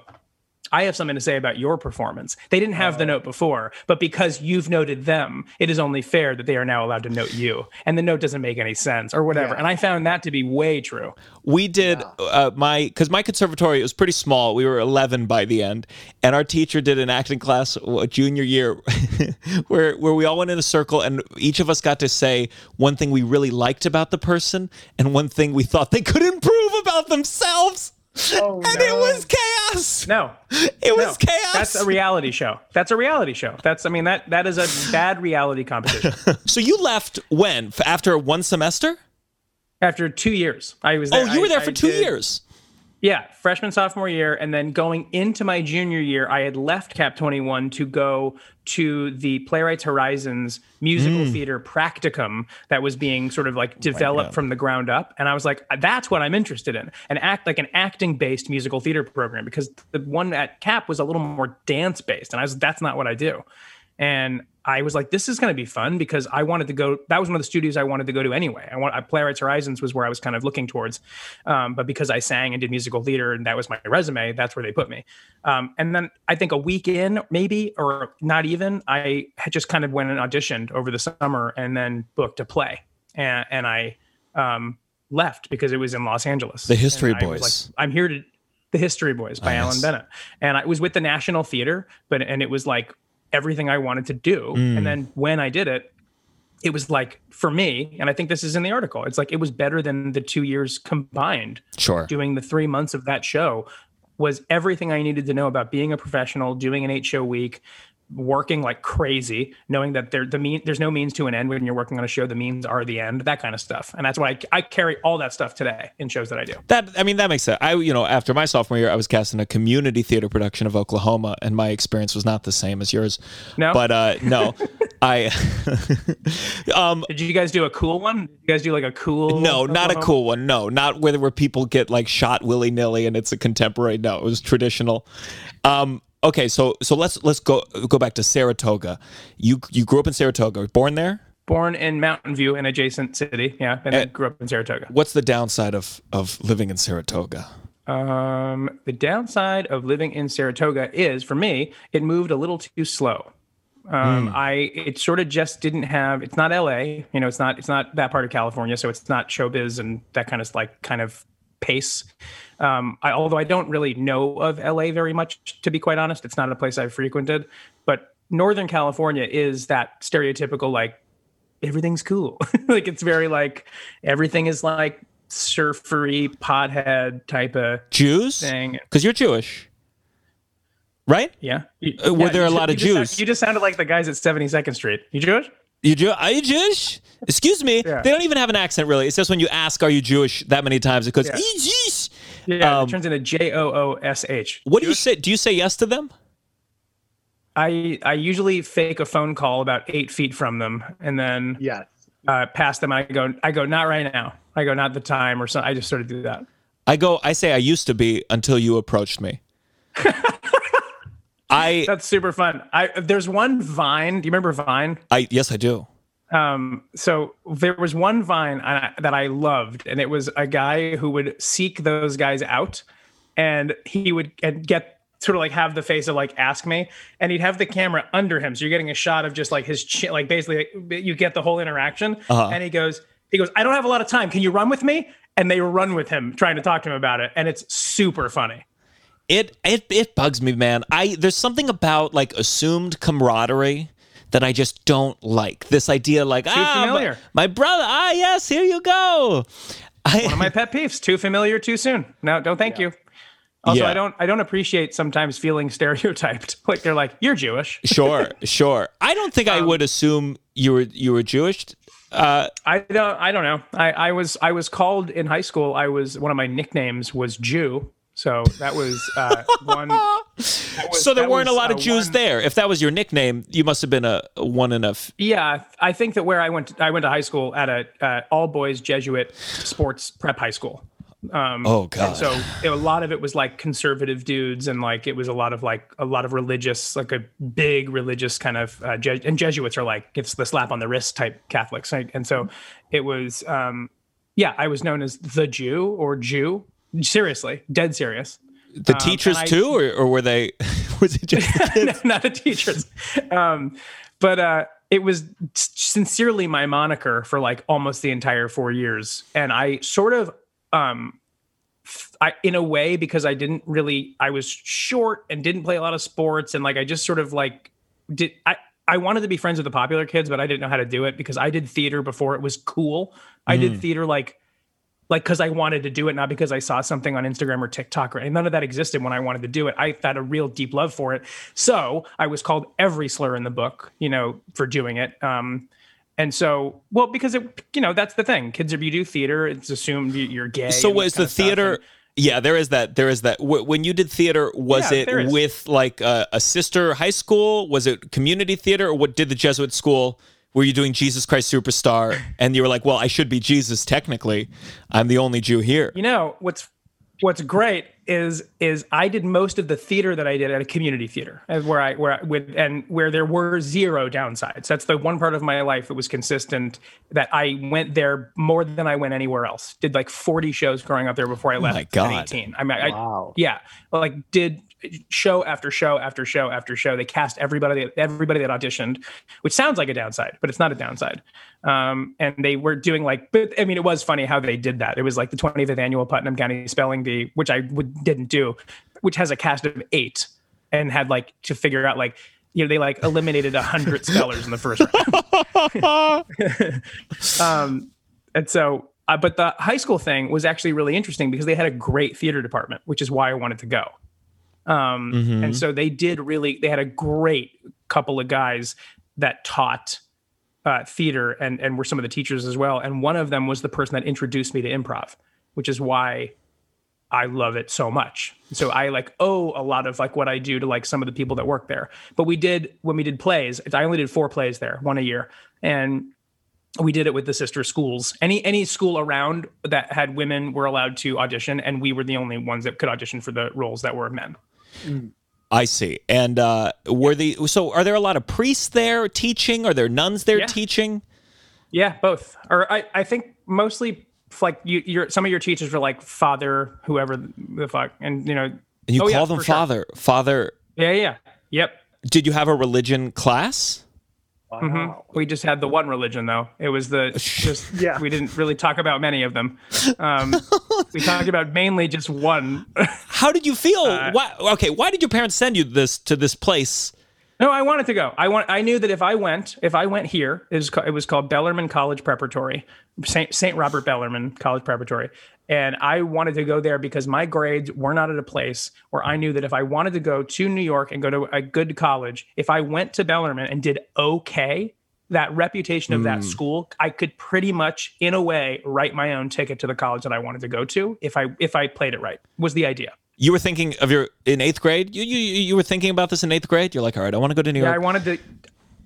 [SPEAKER 5] I have something to say about your performance. They didn't have the note before, but because you've noted them, it is only fair that they are now allowed to note you. And the note doesn't make any sense or whatever.
[SPEAKER 2] Yeah.
[SPEAKER 5] And I found that to be way true.
[SPEAKER 1] we did uh, my because my conservatory was pretty small we were 11 by the end and our teacher did an acting class uh, junior year where where we all went in a circle and each of us got to say one thing we really liked about the person and one thing we thought they could improve about themselves
[SPEAKER 2] Oh,
[SPEAKER 1] and it was chaos
[SPEAKER 5] No,
[SPEAKER 1] it was
[SPEAKER 5] no.
[SPEAKER 1] chaos
[SPEAKER 5] That's a reality show. That's a reality show. That's, I mean, that that is a bad reality competition.
[SPEAKER 1] so you left when after one semester
[SPEAKER 5] After two years, I was.
[SPEAKER 1] oh you were there
[SPEAKER 5] I
[SPEAKER 1] for two
[SPEAKER 5] did-
[SPEAKER 1] years
[SPEAKER 5] Yeah, freshman, sophomore year, and then going into my junior year, I had left Cap 21 to go to the Playwrights Horizons musical
[SPEAKER 1] Hmm.
[SPEAKER 5] theater practicum that was being sort of
[SPEAKER 1] Oh
[SPEAKER 5] like developed from the ground up. And I was like, that's what I'm interested in an act like an acting based musical theater program because the one at Cap was a little more dance based. And I was, that's not what I do. And I was like, this is going to be fun because I wanted to go. That was one of the studios I wanted to go to anyway. I want I, Playwrights Horizons was where I was kind of looking towards, um, but because I sang and did musical theater and that was my resume, that's where they put me. Um, and then I think a week in, maybe or not even, I had just kind of went and auditioned over the summer and then booked a play, and, and I um, left because it was in Los Angeles.
[SPEAKER 1] The History
[SPEAKER 5] And I was
[SPEAKER 1] Boys.
[SPEAKER 5] like, I'm here to. The History Boys by
[SPEAKER 1] Ah,
[SPEAKER 5] Alan. Bennett, and I was with the National Theater, but and it was like everything I wanted to do.
[SPEAKER 1] Mm.
[SPEAKER 5] And then when I did it, it was like for me, and I think this is in the article. It's like it was better than the two years combined
[SPEAKER 1] sure
[SPEAKER 5] doing the three months of that show was everything I needed to know about being a professional, doing an eight show week, working like crazy, knowing that there the mean there's no means to an end when you're working on a show. The means are the end, that kind of stuff. And that's why I, I carry all that stuff today in shows that I do.
[SPEAKER 1] That I mean that makes sense. I you know after my sophomore year, I was cast in a community theater production of Oklahoma, and my experience was not the same as yours.
[SPEAKER 5] No?
[SPEAKER 1] but uh, no, I um
[SPEAKER 5] Did you guys do a cool one? Did you guys do like a cool?
[SPEAKER 1] no, not a cool one. No, not where where people get like shot willy nilly and it's a contemporary. No, it was traditional. Um, okay, so so let's let's go go back to Saratoga. You you grew up in Saratoga, born there.
[SPEAKER 5] Born in Mountain View, an adjacent city. Yeah, and then grew up in Saratoga.
[SPEAKER 1] What's the downside of of living in Saratoga?
[SPEAKER 5] Um, the downside of living in Saratoga is, for me, it moved a little too slow. Um, I it sort of just didn't have. It's not L.A. You know, it's not it's not that part of California, so it's not showbiz and that kind of like kind of pace. Um, I, although I don't really know of LA very much, to be quite honest, it's not a place I've frequented. But Northern California is that stereotypical like everything's cool. like it's very like everything is like surfery pothead type of
[SPEAKER 1] Jews?
[SPEAKER 5] thing.
[SPEAKER 1] Because you're Jewish, right?
[SPEAKER 5] Yeah. You-
[SPEAKER 1] Uh, were
[SPEAKER 5] yeah,
[SPEAKER 1] there a
[SPEAKER 5] you-
[SPEAKER 1] lot
[SPEAKER 5] you
[SPEAKER 1] of
[SPEAKER 5] just sound-
[SPEAKER 1] Jews?
[SPEAKER 5] you just sounded like the guys at 72nd Street. You Jewish?
[SPEAKER 1] You Jew? Are you Jewish? Excuse me.
[SPEAKER 5] Yeah.
[SPEAKER 1] They don't even have an accent really. It's just when you ask, "Are you Jewish?" that many times it goes,
[SPEAKER 5] Yeah.
[SPEAKER 1] "Are you Jewish?"
[SPEAKER 5] Yeah.
[SPEAKER 1] Um,
[SPEAKER 5] it turns into J O O S H.
[SPEAKER 1] What do you say? Do you say yes to them?
[SPEAKER 5] I I usually fake a phone call about eight feet from them, and then
[SPEAKER 2] Yes.
[SPEAKER 5] uh, past them. I go I go not right now. I go not the time, or so. I just sort of do that.
[SPEAKER 1] I go. I say I used to be until you approached me. I,
[SPEAKER 5] That's super fun. I there's one Vine. Do you remember Vine?
[SPEAKER 1] I, yes, I do.
[SPEAKER 5] Um, so there was one Vine I, that I loved, and it was a guy who would seek those guys out, and he would and get sort of like have the face of like ask me, and he'd have the camera under him, so you're getting a shot of just like his chin, like basically like, you get the whole interaction,
[SPEAKER 1] Uh-huh.
[SPEAKER 5] and he goes, he goes, I don't have a lot of time. Can you run with me? And they run with him, trying to talk to him about it, and it's super funny.
[SPEAKER 1] It, it, it bugs me, man. I there's something about like assumed camaraderie that I just don't like. This idea, like, ah,
[SPEAKER 5] familiar.
[SPEAKER 1] My, my brother. Ah, yes, here you go. I,
[SPEAKER 5] One of my pet peeves: too familiar, too soon. No, don't thank you. Also,
[SPEAKER 1] Yeah.
[SPEAKER 5] I don't I don't appreciate sometimes feeling stereotyped. Like they're like, you're Jewish.
[SPEAKER 1] sure, sure. I don't think
[SPEAKER 5] Um,
[SPEAKER 1] I would assume you were you were Jewish. Uh,
[SPEAKER 5] I don't I don't know. I, I was I was called in high school. I was one of my nicknames was Jew. So that was uh, one. that was-
[SPEAKER 1] so there weren't a lot of
[SPEAKER 5] uh,
[SPEAKER 1] Jews
[SPEAKER 5] one-
[SPEAKER 1] there. If that was your nickname, you must have been a, a one in a. F-
[SPEAKER 5] Yeah, I think that where I went, I went to high school at a uh, all boys Jesuit sports prep high school. Um,
[SPEAKER 1] oh God.
[SPEAKER 5] So it, a lot of it was like conservative dudes, and like it was a lot of like a lot of religious, like a big religious kind of. Uh, Je- and Jesuits are like it's the slap on the wrist type Catholics, and so it was. Um, yeah, I was known as the Jew or Jew. Seriously, dead serious.
[SPEAKER 1] the teachers
[SPEAKER 5] um, and I-
[SPEAKER 1] too, or, or were they? Was it just the kids?
[SPEAKER 5] not the teachers. Um, but uh, it was sincerely my moniker for like almost the entire four years, and I sort of, um, I in a way because I didn't really, I was short and didn't play a lot of sports, and like I just sort of like did I. I wanted to be friends with the popular kids, but I didn't know how to do it because I did theater before it was cool. I did theater like like because I wanted to do it, not because I saw something on Instagram or TikTok or none of that existed when I wanted to do it. I had a real deep love for it. So I was called every slur in the book, you know, for doing it. Um, and so, well, because it, you know, that's the thing. Kids, if you do theater, it's assumed you- you're gay.
[SPEAKER 1] So was the theater?
[SPEAKER 5] And-
[SPEAKER 1] Yeah, there is that. There is that. W- when you did theater, was
[SPEAKER 5] Yeah,
[SPEAKER 1] it with like a, a sister high school? Was it community theater, or what did the Jesuit school? Were you doing Jesus Christ Superstar? And you were like, well, I should be Jesus technically. I'm the only Jew here.
[SPEAKER 5] You know what's what's great is is I did most of the theater that I did at a community theater, and where I where I, with and where there were zero downsides. That's the one part of my life that was consistent. That I went there more than I went anywhere else. Did like forty shows growing up there before I left
[SPEAKER 1] Oh my God.
[SPEAKER 5] at eighteen. I mean, I, yeah, like did show after show after show after show. They cast everybody everybody that auditioned, which sounds like a downside, but it's not a downside. Um, and they were doing like, but I mean, it was funny how they did that. It was like the 25th annual Putnam County Spelling Bee, which I would, didn't do, which has a cast of eight, and had like to figure out like. You know, they like eliminated a hundred spellers in the first round. um, and so, uh, but the high school thing was actually really interesting because they had a great theater department, which is why I wanted to go. Um,
[SPEAKER 1] Mhm.
[SPEAKER 5] And so they did really. They had a great couple of guys that taught uh, theater and and were some of the teachers as well. And one of them was the person that introduced me to improv, which is why I love it so much. So I like owe a lot of like what I do to like some of the people that work there. But we did when we did plays. I only did four plays there, one a year, and we did it with the sister schools. Any any school around that had women were allowed to audition, and we were the only ones that could audition for the roles that were men.
[SPEAKER 1] I see. And uh, were the so are there a lot of priests there teaching? Are there nuns there
[SPEAKER 5] Yeah.
[SPEAKER 1] teaching?
[SPEAKER 5] Yeah, both. Or I, I think mostly like you, your some of your teachers were like father, whoever the fuck, and you know.
[SPEAKER 1] And you
[SPEAKER 5] Oh,
[SPEAKER 1] call
[SPEAKER 5] yeah,
[SPEAKER 1] them
[SPEAKER 5] for sure.
[SPEAKER 1] father. Father.
[SPEAKER 5] Yeah, yeah, yep.
[SPEAKER 1] Did you have a religion class?
[SPEAKER 5] Mhm. We just had the one religion though. It was the just
[SPEAKER 2] Yeah.
[SPEAKER 5] We didn't really talk about many of them. Um, we talked about mainly just one.
[SPEAKER 1] How did you feel?
[SPEAKER 5] Uh,
[SPEAKER 1] why, okay, why did your parents send you this to this place?
[SPEAKER 5] No, I wanted to go. I want. I knew that if I went, if I went here, it was it was called Bellarmine College Preparatory, Saint Saint Robert Bellarmine College Preparatory, and I wanted to go there because my grades were not at a place where I knew that if I wanted to go to New York and go to a good college, if I went to Bellarmine and did okay, that reputation of that hmm. school, I could pretty much, in a way, write my own ticket to the college that I wanted to go to if I if I played it right. Was the idea?
[SPEAKER 1] You were thinking of your in eighth grade. You you you were thinking about this in eighth grade. You're like, all right, I want to go to New York.
[SPEAKER 5] Yeah, I wanted to.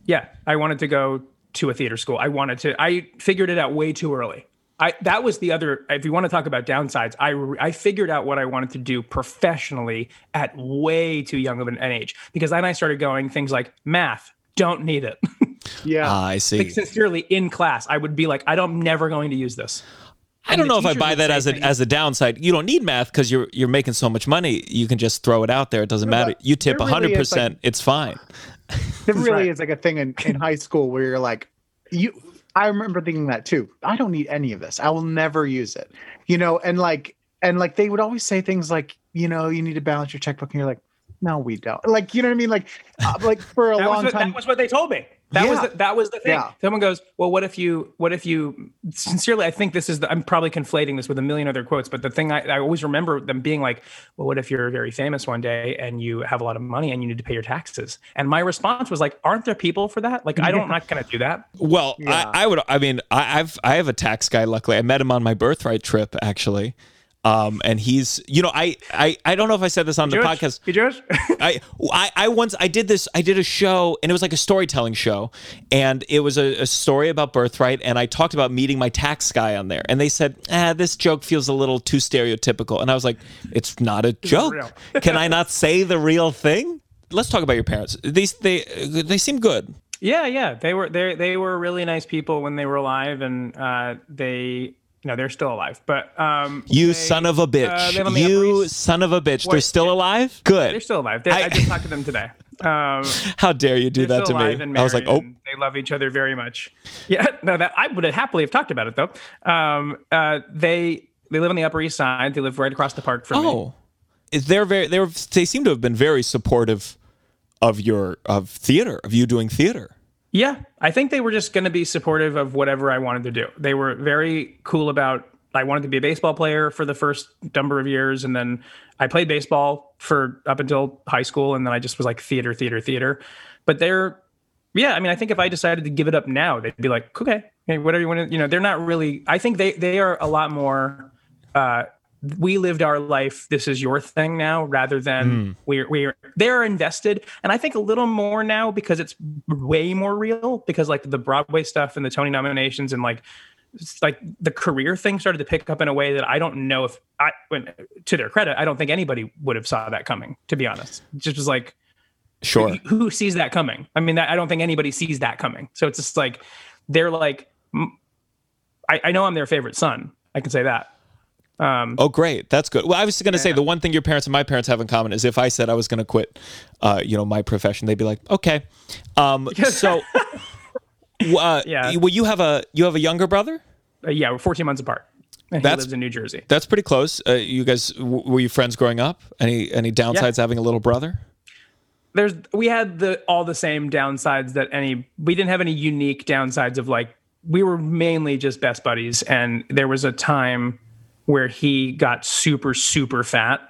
[SPEAKER 5] Yeah, I wanted to go to a theater school. I wanted to. I figured it out way too early. I that was the other. If you want to talk about downsides, I I figured out what I wanted to do professionally at way too young of an an age because then I started going things like math. Don't need it.
[SPEAKER 2] Yeah.
[SPEAKER 1] Ah, I see.
[SPEAKER 5] like sincerely in class, I would be like, I don't, I'm never going to use this.
[SPEAKER 1] I don't know if I buy that as a
[SPEAKER 5] things-
[SPEAKER 1] as a downside. You don't need math because you're you're making so much money. You can just throw it out there. It doesn't matter. You tip
[SPEAKER 2] there really
[SPEAKER 1] hundred
[SPEAKER 2] is,
[SPEAKER 1] percent. It's fine.
[SPEAKER 2] There really
[SPEAKER 5] right.
[SPEAKER 2] is like a thing in, in high school where you're like, you. I remember thinking that too. I don't need any of this. I will never use it. You know, and like, and like they would always say things like, you know, you need to balance your checkbook, and you're like, no, we don't. Like, you know what I mean? Like, uh, like for a long
[SPEAKER 5] what,
[SPEAKER 2] time.
[SPEAKER 5] that was what they told me. That was the, that was the thing.
[SPEAKER 2] Yeah.
[SPEAKER 5] Someone goes, "Well, what if you? What if you?" Sincerely, I think this is. The, I'm probably conflating this with a million other quotes, but the thing I, I always remember them being like, "Well, what if you're very famous one day and you have a lot of money and you need to pay your taxes?" And my response was like, "Aren't there people for that? Like, I don't. I'm not going to do that."
[SPEAKER 1] Well,
[SPEAKER 2] Yeah.
[SPEAKER 1] I, I would. I mean, I, I've I have a tax guy. Luckily, I met him on my birthright trip actually, um, and he's you know I I I don't know if I said this on the
[SPEAKER 5] Jewish?
[SPEAKER 1] podcast.
[SPEAKER 5] You Jewish?
[SPEAKER 1] I, I I once I did this I did a show and it was like a storytelling show. And it was a, a story about birthright and I talked about meeting my tax guy on there. And they said ah this joke feels a little too stereotypical. And I was like it's not a joke. can I not say the real thing? Let's talk about your parents. These they they seem good.
[SPEAKER 5] Yeah, yeah, they were they they were really nice people when they were alive, and uh, they no, they're still alive. But um,
[SPEAKER 1] you
[SPEAKER 5] they-
[SPEAKER 1] son of a bitch
[SPEAKER 5] uh, they live on the Upper
[SPEAKER 1] you son of a bitch they're
[SPEAKER 5] Wait,
[SPEAKER 1] still alive good
[SPEAKER 5] They're still alive. They, I,
[SPEAKER 1] I-
[SPEAKER 5] just talked to them today. Um,
[SPEAKER 1] how dare you do that to me I was like oh
[SPEAKER 5] they love each other very much. Yeah, no, that I would have happily have talked about it though. Um, uh, they they live on the Upper East Side. They live right across the park from me.
[SPEAKER 1] Oh, is they're very they they seem to have been very supportive of your of theater of you doing theater.
[SPEAKER 5] Yeah, I think they were just going to be supportive of whatever I wanted to do. They were very cool about. I wanted to be a baseball player for the first number of years, and then I played baseball for up until high school, and then I just was like theater, theater, theater. But they're, yeah, I mean, I think if I decided to give it up now, they'd be like, okay, hey, whatever you want to, you know, they're not really. I think they they are a lot more. Uh, we lived our life. This is your thing now, rather than we're we're they're invested, and I think a little more now because it's way more real. Because like the Broadway stuff and the Tony nominations and like like the career thing started to pick up in a way that I don't know if I when to their credit, I don't think anybody would have saw that coming. To be honest, It just was like
[SPEAKER 1] Sure.
[SPEAKER 5] who sees that coming? I mean, that, I don't think anybody sees that coming. So it's just like they're like, mm, I, I know I'm their favorite son. I can say that. Um,
[SPEAKER 1] Oh, great. That's good. Well, I was going to say the one thing your parents and my parents have in common is if I said I was going to quit, uh, you know, my profession, they'd be like, okay. Um, so, uh,
[SPEAKER 5] Yeah.
[SPEAKER 1] Well, you have a you have a younger brother.
[SPEAKER 5] uh, yeah, we're 14 months apart. And he
[SPEAKER 1] That's-
[SPEAKER 5] lives in New Jersey.
[SPEAKER 1] That's pretty close. Uh, you guys w- were you friends growing up? Any any downsides having a little brother?
[SPEAKER 5] there's we had the all the same downsides that any we didn't have any unique downsides of like we were mainly just best buddies and there was a time where he got super super fat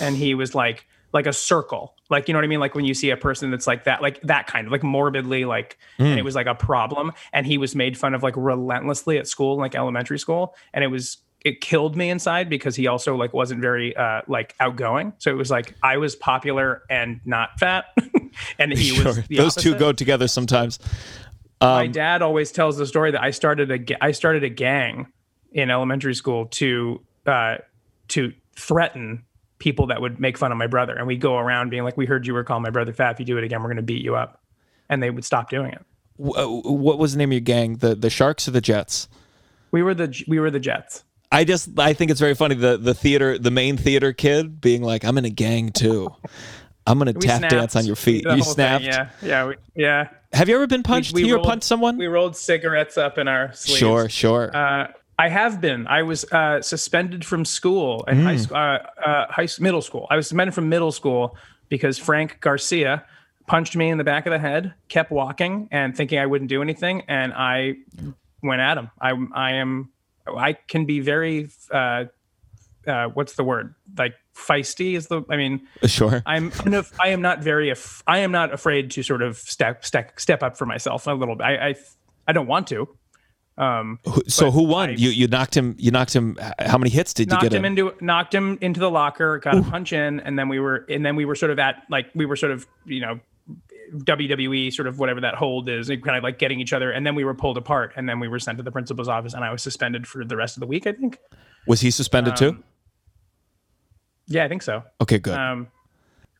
[SPEAKER 5] and he was like like a circle. Like you know what I mean? Like when you see a person that's like that, like that kind of like morbidly like, and it was like a problem, and he was made fun of like relentlessly at school, like elementary school, and it was it killed me inside because he also like wasn't very uh like outgoing. So it was like I was popular and not fat, and he
[SPEAKER 1] Sure.
[SPEAKER 5] was the
[SPEAKER 1] Those two go together sometimes.
[SPEAKER 5] my
[SPEAKER 1] Um,
[SPEAKER 5] dad always tells the story that I started a I started a gang in elementary school to uh, to threaten people that would make fun of my brother, and we'd go around being like, "We heard you were calling my brother fat. If you do it again, we're going to beat you up," and they would stop doing it.
[SPEAKER 1] what was the name of your gang? The the Sharks or the Jets?
[SPEAKER 5] We were the we were the Jets.
[SPEAKER 1] I just I think it's very funny the the theater the main theater kid being like I'm in a gang too. I'm gonna
[SPEAKER 5] We
[SPEAKER 1] tap
[SPEAKER 5] snapped
[SPEAKER 1] dance on your feet.
[SPEAKER 5] the
[SPEAKER 1] You
[SPEAKER 5] whole thing,
[SPEAKER 1] snapped.
[SPEAKER 5] yeah, yeah, we, yeah.
[SPEAKER 1] Have you ever been punched?
[SPEAKER 5] we
[SPEAKER 1] you ever
[SPEAKER 5] rolled-
[SPEAKER 1] punched someone?
[SPEAKER 5] We rolled cigarettes up in our sleeves.
[SPEAKER 1] sure, sure.
[SPEAKER 5] Uh, I have been. I was uh, suspended from school and high,
[SPEAKER 1] Mm.
[SPEAKER 5] sc- uh, uh, high middle school. I was suspended from middle school because Frank Garcia punched me in the back of the head, kept walking and thinking I wouldn't do anything, and I went at him. I I am I can be very uh, uh, what's the word like feisty is the I mean
[SPEAKER 1] sure.
[SPEAKER 5] I'm I am not very af- I am not afraid to sort of step step step up for myself a little bit. I I, I don't want to. Um,
[SPEAKER 1] so who won?
[SPEAKER 5] I-
[SPEAKER 1] you you knocked him. You knocked him. How many hits did you get
[SPEAKER 5] him
[SPEAKER 1] him?
[SPEAKER 5] into knocked him into the locker, got a punch in, and then we were and then we were sort of at like we were sort of you know WWE sort of whatever that hold is, kind of like getting each other, and then we were pulled apart, and then we were sent to the principal's office, and I was suspended for the rest of the week. I think.
[SPEAKER 1] Was he suspended too?
[SPEAKER 5] Um, Yeah, I think so.
[SPEAKER 1] Okay, good.
[SPEAKER 5] Um,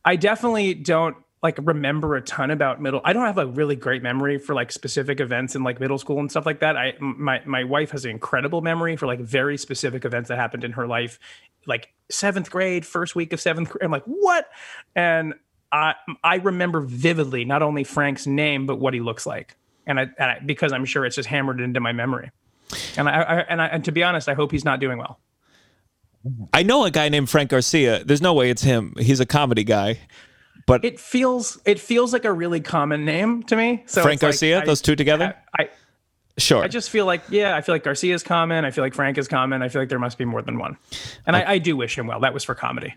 [SPEAKER 5] I definitely don't like remember a ton about middle. I don't have a really great memory for like specific events in like middle school and stuff like that. I my my wife has an incredible memory for like very specific events that happened in her life, like seventh grade, first week of seventh grade. I'm like, what? And I I remember vividly not only Frank's name but what he looks like, and I, and I because I'm sure it's just hammered into my memory. And I, I and I and to be honest, I hope he's not doing well.
[SPEAKER 1] I know a guy named Frank Garcia. There's no way it's him. He's a comedy guy. But
[SPEAKER 5] It feels it feels like a really common name to me. So
[SPEAKER 1] Frank
[SPEAKER 5] it's like
[SPEAKER 1] Garcia,
[SPEAKER 5] I-
[SPEAKER 1] those two together.
[SPEAKER 5] I,
[SPEAKER 1] sure.
[SPEAKER 5] I just feel like yeah, I feel like Garcia is common. I feel like Frank is common. I feel like there must be more than one. And I, I do wish him well. That was for comedy.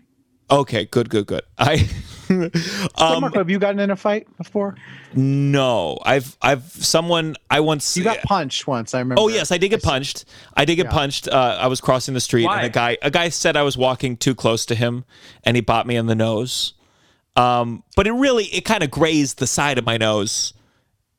[SPEAKER 1] okay, good, good, good. I
[SPEAKER 2] So,
[SPEAKER 1] um
[SPEAKER 2] Marco, have you gotten in a fight before?
[SPEAKER 1] no. I've I've someone I once
[SPEAKER 2] You got punched once. I remember.
[SPEAKER 1] Oh yes, I did get punched. I did get
[SPEAKER 2] Yeah.
[SPEAKER 1] punched. Uh, I was crossing the street,
[SPEAKER 5] Why?
[SPEAKER 1] and a guy a guy said I was walking too close to him, and he bought me in the nose. Um, but it really it kind of grazed the side of my nose.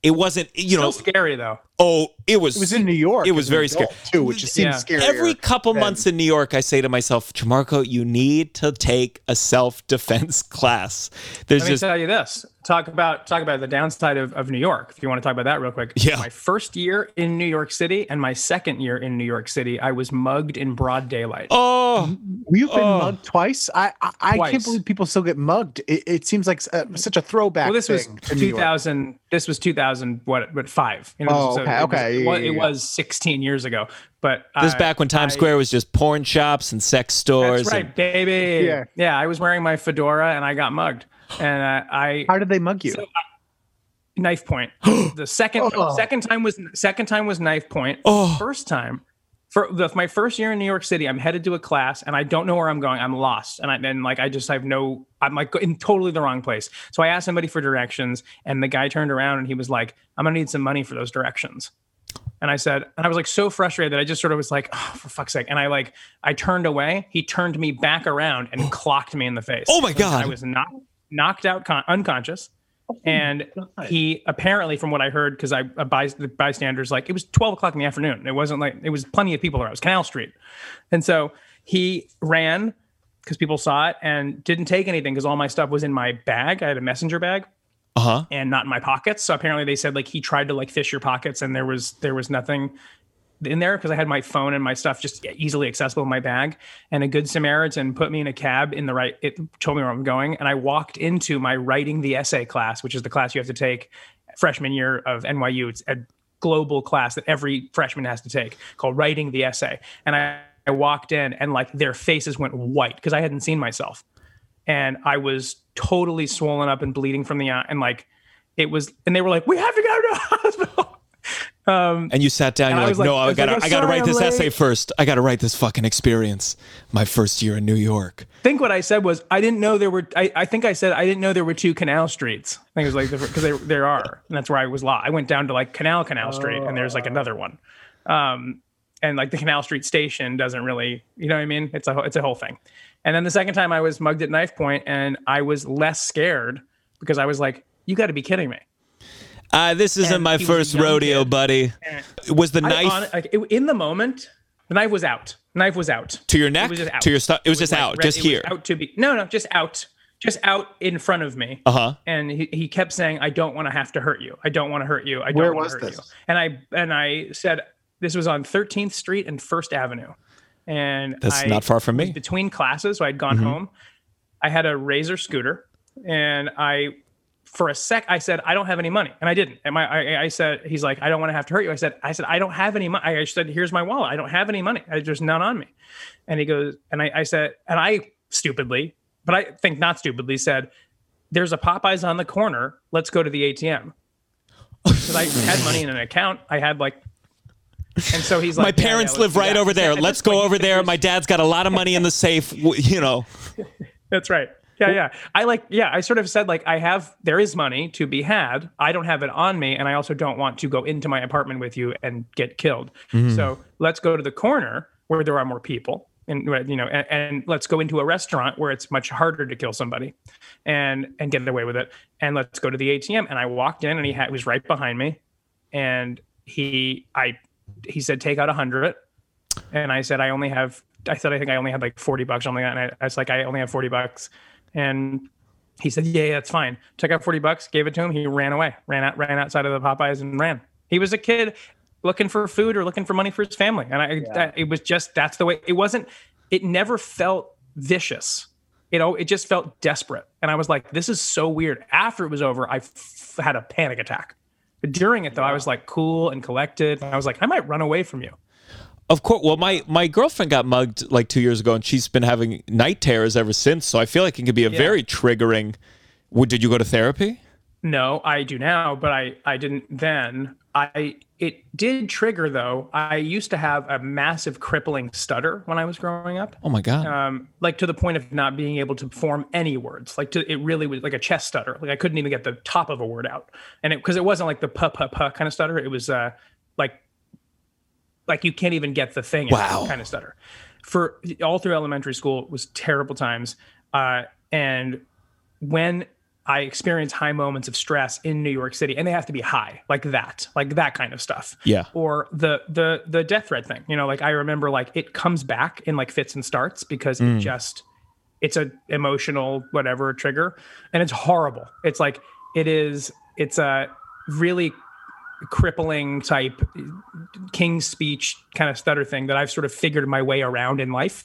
[SPEAKER 1] It wasn't, you know.
[SPEAKER 5] Still scary though.
[SPEAKER 1] Oh, it was.
[SPEAKER 2] It was in New York.
[SPEAKER 1] It was very scary
[SPEAKER 2] too, which seems
[SPEAKER 5] Yeah.
[SPEAKER 2] scary.
[SPEAKER 1] Every couple months in New York, I say to myself, Gianmarco, you need to take a self defense class. There's
[SPEAKER 5] Let me
[SPEAKER 1] just
[SPEAKER 5] tell you this. Talk about talk about the downside of, of New York. If you want to talk about that real quick.
[SPEAKER 1] Yeah.
[SPEAKER 5] My first year in New York City and my second year in New York City, I was mugged in broad daylight.
[SPEAKER 1] oh,
[SPEAKER 2] You've been
[SPEAKER 1] Oh.
[SPEAKER 2] mugged twice. I I, I can't believe people still get mugged. It, it seems like uh, such a throwback.
[SPEAKER 5] well, this was
[SPEAKER 2] thing to
[SPEAKER 5] 2000. This was 2000. What? What? Five. You
[SPEAKER 2] Oh,
[SPEAKER 5] so
[SPEAKER 2] okay,
[SPEAKER 5] it was-
[SPEAKER 2] okay,
[SPEAKER 5] It
[SPEAKER 2] yeah,
[SPEAKER 5] was,
[SPEAKER 2] yeah,
[SPEAKER 5] it was 16 years ago. But
[SPEAKER 1] this is
[SPEAKER 5] I-
[SPEAKER 1] back when Times
[SPEAKER 5] I-
[SPEAKER 1] Square was just porn shops and sex stores.
[SPEAKER 5] That's right,
[SPEAKER 1] and-
[SPEAKER 5] baby.
[SPEAKER 2] Yeah.
[SPEAKER 5] yeah. I was wearing my fedora and I got mugged. And uh, I
[SPEAKER 2] How did they mug you?
[SPEAKER 5] knife point. The second
[SPEAKER 2] Oh.
[SPEAKER 5] second time was second time was knife point.
[SPEAKER 1] Oh.
[SPEAKER 5] First time for the, my first year in New York City, I'm headed to a class and I don't know where I'm going. I'm lost, and I and like I just have no. I'm like in totally the wrong place. So I asked somebody for directions, and the guy turned around and he was like, "I'm gonna need some money for those directions." And I said, and I was like so frustrated that I just sort of was like, oh, for fuck's sake. And I like, I turned away. He turned me back around and clocked me in the face.
[SPEAKER 1] Oh my God.
[SPEAKER 5] I was knocked, knocked out, con- unconscious. And he apparently, from what I heard, because I a by, the bystanders like it was twelve o'clock in the afternoon. It wasn't like it was plenty of people around. It was Canal Street, and so he ran because people saw it and didn't take anything because all my stuff was in my bag. I had a messenger bag
[SPEAKER 1] Uh huh.
[SPEAKER 5] and not in my pockets. So apparently they said like he tried to like fish your pockets and there was there was nothing in there because I had my phone and my stuff just easily accessible in my bag. And a good Samaritan put me in a cab in the right. It told me where I'm going, and I walked into my writing the essay class, which is the class you have to take freshman year of NYU. It's a global class that every freshman has to take called writing the essay. And I, I walked in and like their faces went white because I hadn't seen myself and I was totally swollen up and bleeding from the eye. And like, it was, and they were like, "We have to go to the hospital." Um,
[SPEAKER 1] And you sat down.
[SPEAKER 5] And
[SPEAKER 1] You're
[SPEAKER 5] I
[SPEAKER 1] like,
[SPEAKER 5] was like-
[SPEAKER 1] no,
[SPEAKER 5] I
[SPEAKER 1] I gotta,
[SPEAKER 5] like, "Oh,
[SPEAKER 1] I gotta write
[SPEAKER 5] I'm
[SPEAKER 1] this essay first. I gotta write this fucking experience. My first year in New York.
[SPEAKER 5] I think what I said was I didn't know there were. I, I think I said I didn't know there were two Canal Streets. I think it was like because there there are, and that's where I was lost. I went down to like Canal Canal Street, and there's like another one, um, and like the Canal Street station doesn't really, you know what I mean? It's a it's a whole thing. And then the second time I was mugged at knife point, and I was less scared because I was like, "You got to be kidding me!"
[SPEAKER 1] Uh, this isn't
[SPEAKER 5] And
[SPEAKER 1] my
[SPEAKER 5] he was a
[SPEAKER 1] first rodeo,
[SPEAKER 5] kid.
[SPEAKER 1] buddy. Was the knife
[SPEAKER 5] hon- like, it- in the moment, the knife was out. Knife was out.
[SPEAKER 1] to your
[SPEAKER 5] It
[SPEAKER 1] neck?
[SPEAKER 5] was just out.
[SPEAKER 1] To your stuff? It was just
[SPEAKER 5] like
[SPEAKER 1] out,
[SPEAKER 5] red-
[SPEAKER 1] just
[SPEAKER 5] it was
[SPEAKER 1] here.
[SPEAKER 5] out to be no, no, just out, just out in front of me.
[SPEAKER 1] Uh huh.
[SPEAKER 5] and he, he kept saying i don't want to have to hurt you i don't want to hurt you i don't want to hurt
[SPEAKER 2] this?
[SPEAKER 5] you and i and i said this was on 13th street and first avenue and
[SPEAKER 1] That's
[SPEAKER 5] I
[SPEAKER 1] not far from me.
[SPEAKER 5] between classes so i'd gone home i had a razor scooter and i for a sec i said i don't have any money and i didn't and my i, I said he's like i don't want to have to hurt you i said i said i don't have any money i said here's my wallet i don't have any money I, there's none on me and he goes and I, I said and i stupidly but i think not stupidly said there's a popeyes on the corner let's go to the atm because i had money in an account i had like and so he's like
[SPEAKER 1] My
[SPEAKER 5] "Yeah, yeah,
[SPEAKER 1] parents live right
[SPEAKER 5] that."
[SPEAKER 1] over there. Let's go over there. My dad's got a lot of money in the safe. You know,
[SPEAKER 5] That's right. Yeah, yeah. I like, yeah, I sort of said, like, I have, there is money to be had. I don't have it on me. And I also don't want to go into my apartment with you and get killed. Mm-hmm. So let's go to the corner where there are more people. And you know, and, and let's go into a restaurant where it's much harder to kill somebody, and and get away with it. And let's go to the ATM. And I walked in, and he had, was right behind me, and he I he said take out a hundred, and I said I only have I said I think I only had like forty bucks or something like that, and I, I was like I only have forty bucks, and he said yeah, yeah that's fine. Took out forty bucks, gave it to him. He ran away, ran out, ran outside of the Popeyes and ran. He was a kid looking for food or looking for money for his family, and I that, it was just that's the way it wasn't. It never felt vicious. You know, it just felt desperate, and I was like, "This is so weird." After it was over, I f- had a panic attack. But during it, though, I was like cool and collected. And I was like, I might run away from you.
[SPEAKER 1] Of course. Well, my my girlfriend got mugged like two years ago, and she's been having night terrors ever since. So I feel like it could be a very triggering. Would did you go to therapy?
[SPEAKER 5] No, I do now, but I I didn't then. I it did trigger though. I used to have a massive crippling stutter when I was growing up.
[SPEAKER 1] Oh my god.
[SPEAKER 5] Um, like to the point of not being able to form any words. Like to it really was like a chest stutter. Like I couldn't even get the top of a word out. And it because it wasn't like the puh puh puh kind of stutter. It was uh like like you can't even get the thing
[SPEAKER 1] Wow.
[SPEAKER 5] kind of stutter. For all through elementary school it was terrible times. Uh and when I experience high moments of stress in New York City, and they have to be high, like that, like that kind of stuff.
[SPEAKER 1] Yeah.
[SPEAKER 5] Or the the the death threat thing. You know, like I remember, like it comes back in like fits and starts because
[SPEAKER 1] Mm.
[SPEAKER 5] it just it's a emotional whatever trigger, and it's horrible. It's like it is. It's a really crippling type king's speech kind of stutter thing that I've sort of figured my way around in life.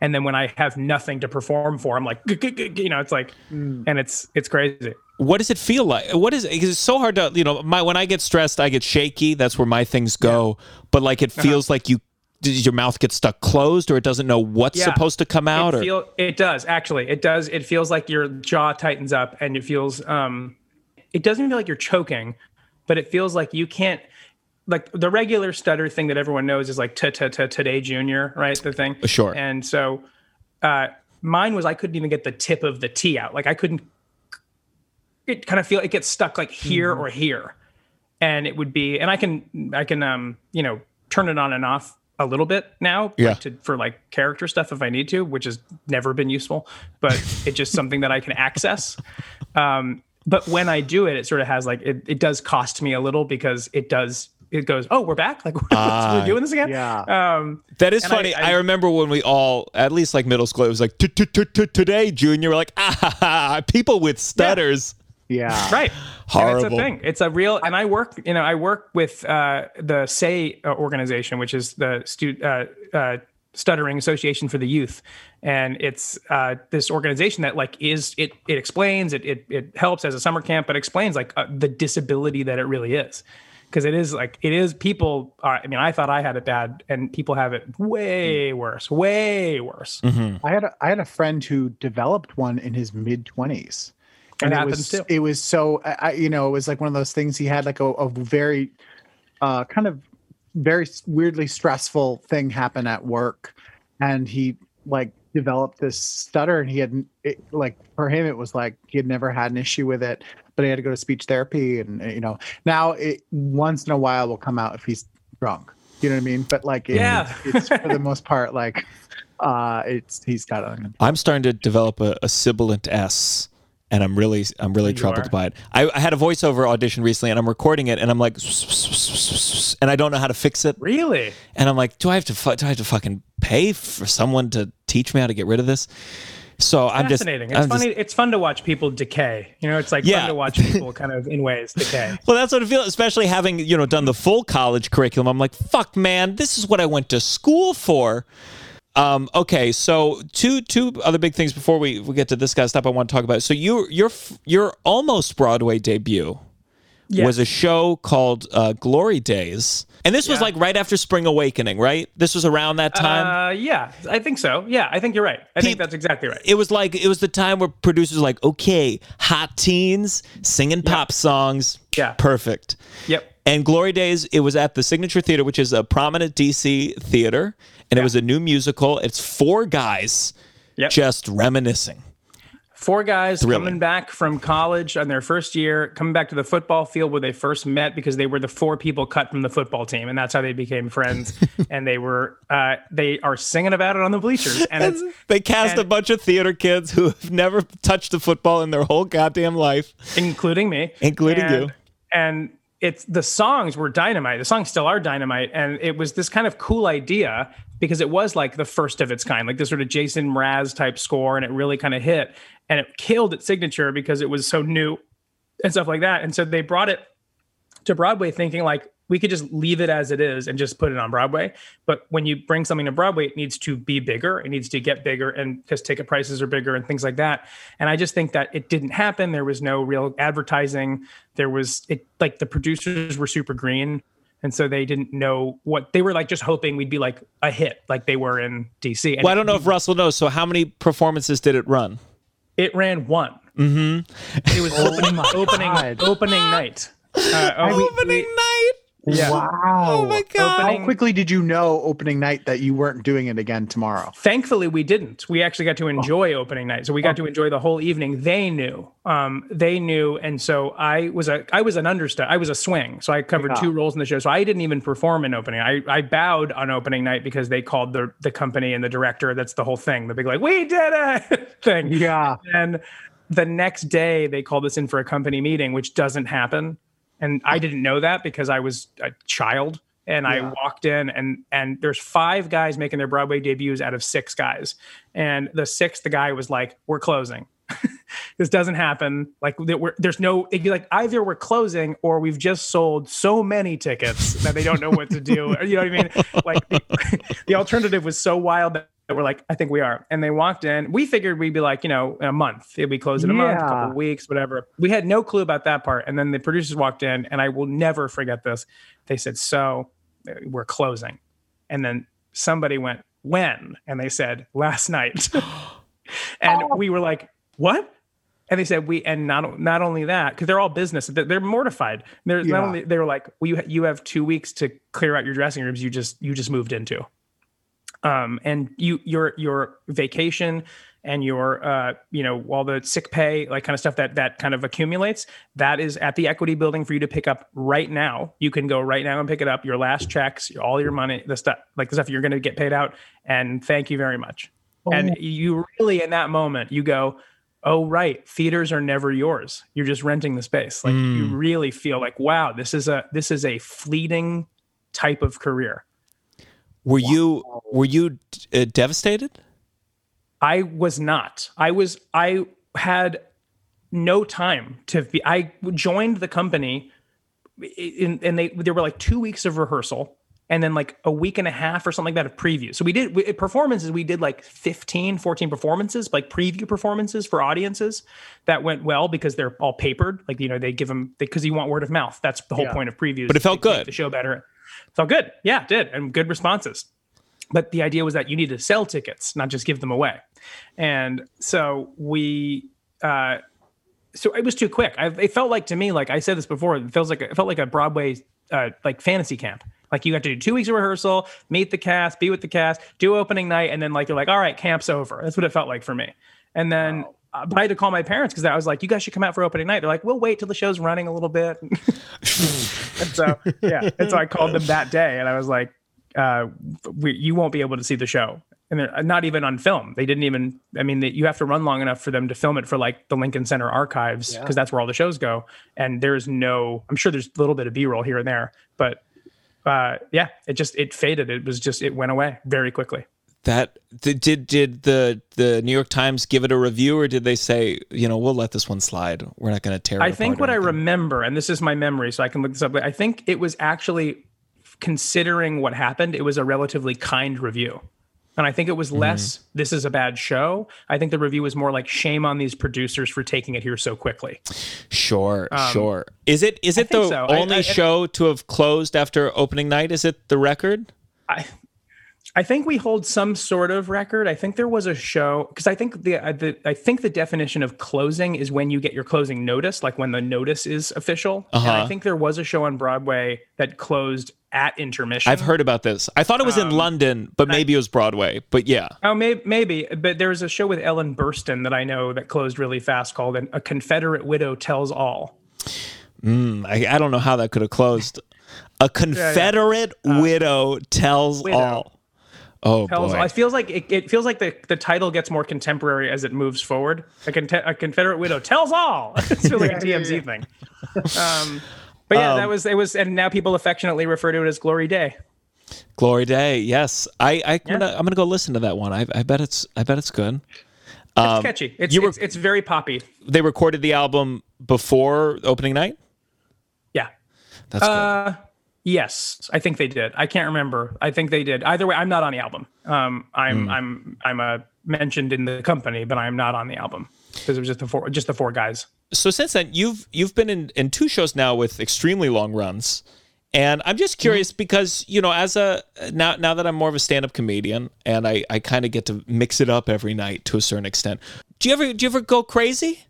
[SPEAKER 5] And then when I have nothing to perform for, I'm like, you know, it's like, and it's it's crazy.
[SPEAKER 1] what does it feel like? What is it? 'cause It's so hard to, you know, my when I get stressed, I get shaky. That's where my things go. But like, it
[SPEAKER 5] Uh-huh.
[SPEAKER 1] feels like you, does your mouth get stuck closed, or it doesn't know what's
[SPEAKER 5] Yeah.
[SPEAKER 1] supposed to come out,
[SPEAKER 5] it
[SPEAKER 1] or
[SPEAKER 5] feel it does actually it does it feels like your jaw tightens up and it feels um it doesn't feel like you're choking but it feels like you can't like the regular stutter thing that everyone knows is like today junior right the thing?
[SPEAKER 1] Sure.
[SPEAKER 5] and so uh mine was i couldn't even get the tip of the t out. Like i couldn't it kind of feel it gets stuck like here or here. And it would be and i can i can um you know turn it on and off a little bit now like,
[SPEAKER 1] Yeah.
[SPEAKER 5] to, for like character stuff if i need to which has never been useful but it's just something that i can access. Um but when i do it it sort of has like it, it does cost me a little because it does it goes oh we're back like we're doing this again
[SPEAKER 2] Yeah.
[SPEAKER 5] um
[SPEAKER 1] That is
[SPEAKER 5] And I-
[SPEAKER 1] funny. I,
[SPEAKER 5] I-
[SPEAKER 1] remember when we all, at least like middle school, it was like "T- t- t- t- today, Junior. We're like, ah, ha, ha, people with stutters.
[SPEAKER 2] Yeah.
[SPEAKER 5] right
[SPEAKER 1] Horrible.
[SPEAKER 5] And it's a thing it's a real and i work you know i work with uh the SAY uh, organization which is the stu- uh, uh stuttering association for the youth. And it's uh this organization that like is it it explains it it, it helps as a summer camp but explains like uh, the disability that it really is. Because it is like it is people are i mean i thought i had it bad and people have it way worse way worse.
[SPEAKER 2] I had a, I had a friend who developed one in his mid twenties. And it
[SPEAKER 5] happens
[SPEAKER 2] was
[SPEAKER 5] too.
[SPEAKER 2] it was so I, I- you know it was like one of those things he had like a, a very uh, kind of very weirdly stressful thing happen at work, and he like developed this stutter, and he had it, like for him it was like he had never had an issue with it, but he had to go to speech therapy, and you know now it once in a while will come out if he's drunk. You know what I mean? But like, it-
[SPEAKER 5] Yeah.
[SPEAKER 2] it's, for the most part like uh it's he's got it
[SPEAKER 1] i'm starting to develop a, a sibilant S, and I'm really I'm really troubled
[SPEAKER 5] are.
[SPEAKER 1] by it. I, I had a voiceover audition recently, and I'm recording it, and I'm like, and I don't know how to fix it,
[SPEAKER 5] Really?
[SPEAKER 1] and I'm like, do I have to do I have to fucking pay for someone to teach me how to get rid of this? So I'm just
[SPEAKER 5] Fascinating. it's
[SPEAKER 1] I'm just-
[SPEAKER 5] funny. it's fun to watch people decay. You know, it's like
[SPEAKER 1] Yeah.
[SPEAKER 5] fun to watch people kind of in ways decay.
[SPEAKER 1] Well, that's what I feel, especially having, you know, done the full college curriculum. I'm like, fuck, man, this is what I went to school for. Um, okay, so two two other big things before we, we get to this guy's stuff I want to talk about. So you your your almost Broadway debut
[SPEAKER 5] Yes.
[SPEAKER 1] was a show called uh, Glory Days, and this was like right after Spring Awakening, right? This was around that time.
[SPEAKER 5] Uh, yeah, I think so. Yeah, I think you're right. I think that's exactly right.
[SPEAKER 1] it was like it was the time where producers were like, okay, hot teens singing pop songs,
[SPEAKER 5] Yeah.
[SPEAKER 1] perfect.
[SPEAKER 5] Yep.
[SPEAKER 1] And Glory Days, it was at the Signature Theater, which is a prominent DC theater, and it was a new musical. It's four guys
[SPEAKER 5] Yep.
[SPEAKER 1] just reminiscing.
[SPEAKER 5] Four guys
[SPEAKER 1] Thrilling.
[SPEAKER 5] coming back from college on their first year, coming back to the football field where they first met because they were the four people cut from the football team, and that's how they became friends. and they were uh, they are singing about it on the bleachers, and it's
[SPEAKER 1] They cast a bunch of theater kids who have never touched a football in their whole goddamn life.
[SPEAKER 5] including me,
[SPEAKER 1] Including
[SPEAKER 5] And-
[SPEAKER 1] you.
[SPEAKER 5] And it's the songs were dynamite. The songs still are dynamite, and it was this kind of cool idea because it was like the first of its kind, like this sort of Jason Mraz type score, and it really kind of hit, and it killed its signature because it was so new and stuff like that. And so they brought it to Broadway, thinking like we could just leave it as it is and just put it on Broadway. But when you bring something to Broadway, it needs to be bigger. It needs to get bigger, and because ticket prices are bigger and things like that. And I just think that it didn't happen. There was no real advertising. There was it like the producers were super green, and so they didn't know what they were like. Just hoping we'd be like a hit, like they were in DC. And
[SPEAKER 1] Well, I don't know if Russell knows. So, how many performances did it run?
[SPEAKER 5] it ran one. Mm-hmm. It was opening opening
[SPEAKER 2] God.
[SPEAKER 5] opening night. Uh, oh, we- we-
[SPEAKER 1] night.
[SPEAKER 5] Yeah.
[SPEAKER 2] Wow.
[SPEAKER 1] Oh my god.
[SPEAKER 2] How quickly did you know opening night that you weren't doing it again tomorrow?
[SPEAKER 5] Thankfully, we didn't. We actually got to enjoy opening night, so we got to enjoy the whole evening. They knew, um, they knew, and so I was a, I was an understudy. I was a swing, so I covered
[SPEAKER 2] Yeah.
[SPEAKER 5] two roles in the show. So I didn't even perform in opening. I, I bowed on opening night because they called the the company and the director. That's the whole thing. The big like, we did it thing.
[SPEAKER 2] Yeah.
[SPEAKER 5] And the next day, they called us in for a company meeting, which doesn't happen. And I didn't know that because I was a child. And I walked in, and and there's five guys making their Broadway debuts out of six guys. And the sixth guy was like, "We're closing. this doesn't happen. Like we're, there's no. It'd be like either we're closing or we've just sold so many tickets that they don't know what to do. you know what I mean? Like the, the alternative was so wild that we're like, I think we are. And they walked in. We figured we'd be like, you know, in a month. It'd be closed in a month, a couple of weeks, whatever. We had no clue about that part. And then the producers walked in, and I will never forget this. They said, "So uh, we're closing," and then somebody went, "When?" And they said, "Last night." and we were like, "What?" And they said, "We." And not not only that, because they're all business, they're, they're mortified. They're
[SPEAKER 2] Yeah.
[SPEAKER 5] not only they were like, "Well, you you have two weeks to clear out your dressing rooms. You just you just moved into." Um, and you your your vacation and your uh, you know all the sick pay like kind of stuff that that kind of accumulates that is at the equity building for you to pick up right now. You can go right now and pick it up. Your last checks all your money the stuff like the stuff you're going to get paid out. And thank you very much. And you really in that moment you go oh right theaters are never yours. You're just renting the space. Like you really feel like wow this is a this is a fleeting type of career
[SPEAKER 1] Were you were you uh, devastated?
[SPEAKER 5] I was not. I was. I had no time to be. I joined the company, in, and they there were like two weeks of rehearsal, and then like a week and a half or something like that of preview. So we did we, performances. We did like 15, 14 performances, like preview performances for audiences that went well because they're all papered. Like you know they give them because you want word of mouth. That's the whole
[SPEAKER 2] Yeah.
[SPEAKER 5] point of previews.
[SPEAKER 1] But it felt
[SPEAKER 5] to make
[SPEAKER 1] good.
[SPEAKER 5] The show better. Felt good. Yeah, did, and good responses but the idea was that you need to sell tickets not just give them away and so we uh so it was too quick I, it felt like to me like i said this before it feels like it felt like a broadway uh, like fantasy camp. Like you have to do two weeks of rehearsal, meet the cast, be with the cast, do opening night, and then like you're like, all right, camp's over. That's what it felt like for me. And then but I had to call my parents because I was like, you guys should come out for opening night. They're like, we'll wait till the show's running a little bit. and so yeah, and so I called them that day, and I was like, uh, we, you won't be able to see the show. And they're uh, not even on film. They didn't even. I mean, they, you have to run long enough for them to film it for like the Lincoln Center archives because that's where all the shows go. And there's no. I'm sure there's a little bit of B-roll here and there, but uh, yeah, it just it faded. It was just it went away very quickly.
[SPEAKER 1] That did did the the New York Times give it a review, or did they say, you know, we'll let this one slide? We're not going to tear. It
[SPEAKER 5] I think what I remember, and this is my memory, so I can look this up. But I think it was actually considering what happened. It was a relatively kind review, and I think it was
[SPEAKER 1] Mm-hmm.
[SPEAKER 5] less. This is a bad show. I think the review was more like shame on these producers for taking it here so quickly.
[SPEAKER 1] Sure, sure. Is it is it the
[SPEAKER 5] Um, so. I-
[SPEAKER 1] only
[SPEAKER 5] I-
[SPEAKER 1] show to have closed after opening night? Is it the record?
[SPEAKER 5] I I think we hold some sort of record. I think there was a show because I think the, uh, the I think the definition of closing is when you get your closing notice, like when the notice is official. And
[SPEAKER 1] Uh-huh.
[SPEAKER 5] I think there was a show on Broadway that closed at intermission.
[SPEAKER 1] I've heard about this. I thought it was in
[SPEAKER 5] Um,
[SPEAKER 1] London, but maybe it was Broadway. But yeah,
[SPEAKER 5] Oh, maybe, maybe, but there was a show with Ellen Burstyn that I know that closed really fast called "A Confederate Widow Tells All."
[SPEAKER 1] I, I don't know how that could have closed. A Confederate widow tells
[SPEAKER 5] Uh, widow.
[SPEAKER 1] all. Oh
[SPEAKER 5] Tells
[SPEAKER 1] boy.
[SPEAKER 5] It feels like it, it feels like the, the title gets more contemporary as it moves forward. A, con- a Confederate Widow tells all. it feels like a TMZ thing. Um, but yeah, that was it was, and now people affectionately refer to it as Glory Day.
[SPEAKER 1] Glory Day. Yes, I, I am gonna, I'm gonna go listen to that one. I, I bet it's I bet it's good.
[SPEAKER 5] It's catchy. It's,
[SPEAKER 1] Um, were-
[SPEAKER 5] it's it's very poppy.
[SPEAKER 1] They recorded the album before opening night.
[SPEAKER 5] Yeah.
[SPEAKER 1] That's good.
[SPEAKER 5] Uh, yes, I think they did. I can't remember. I think they did. Either way, I'm not on the album. Um, I'm
[SPEAKER 1] Hmm.
[SPEAKER 5] I'm I'm uh, mentioned in the company, but I'm not on the album because it was just the four just the four guys.
[SPEAKER 1] so since then you've you've been in, in two shows now with extremely long runs and i'm just curious because you know as a now now that i'm more of a stand-up comedian and i i kind of get to mix it up every night to a certain extent do you ever do you ever go crazy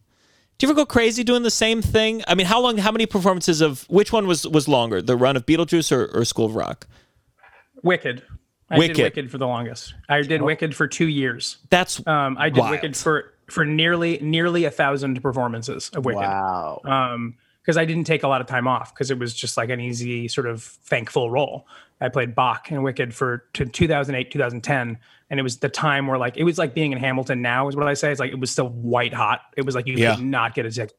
[SPEAKER 1] do you ever go crazy doing the same thing i mean how long how many performances of which one was was longer the run of beetlejuice or, or school of rock
[SPEAKER 5] Wicked. I
[SPEAKER 1] Wicked.
[SPEAKER 5] did Wicked for the longest. I did Wicked for two years.
[SPEAKER 1] that's
[SPEAKER 5] Um, I did
[SPEAKER 1] Wild.
[SPEAKER 5] Wicked for for nearly nearly a thousand performances of Wicked.
[SPEAKER 2] Wow.
[SPEAKER 5] um because I didn't take a lot of time off because it was just like an easy sort of thankful role. I played Boq in Wicked for to 2008, 2010, and it was the time where like it was like being in Hamilton now is what I say. It's like it was still white hot. It was like you
[SPEAKER 1] Yeah.
[SPEAKER 5] could not get a ticket,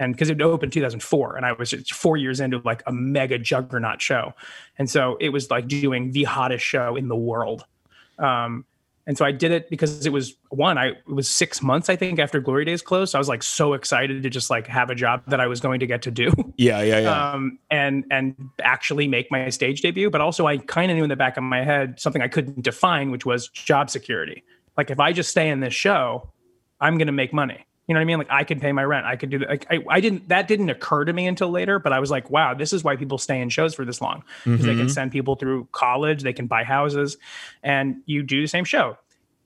[SPEAKER 5] and because it opened 2004, and I was just four years into like a mega juggernaut show, and so it was like doing the hottest show in the world. Um, and so I did it because it was one, I it was six months, I think, after Glory Days closed. So I was like so excited to just like have a job that I was going to get to do.
[SPEAKER 1] yeah yeah yeah
[SPEAKER 5] Um, and and actually make my stage debut. But also I kind of knew in the back of my head something I couldn't define, which was job security. Like if I just stay in this show, I'm gonna make money. You know what I mean? Like I could pay my rent. I could do that. Like I, I didn't that didn't occur to me until later, but I was like, wow, this is why people stay in shows for this long. Because they can mm-hmm. send people through college, they can buy houses, and you do the same show.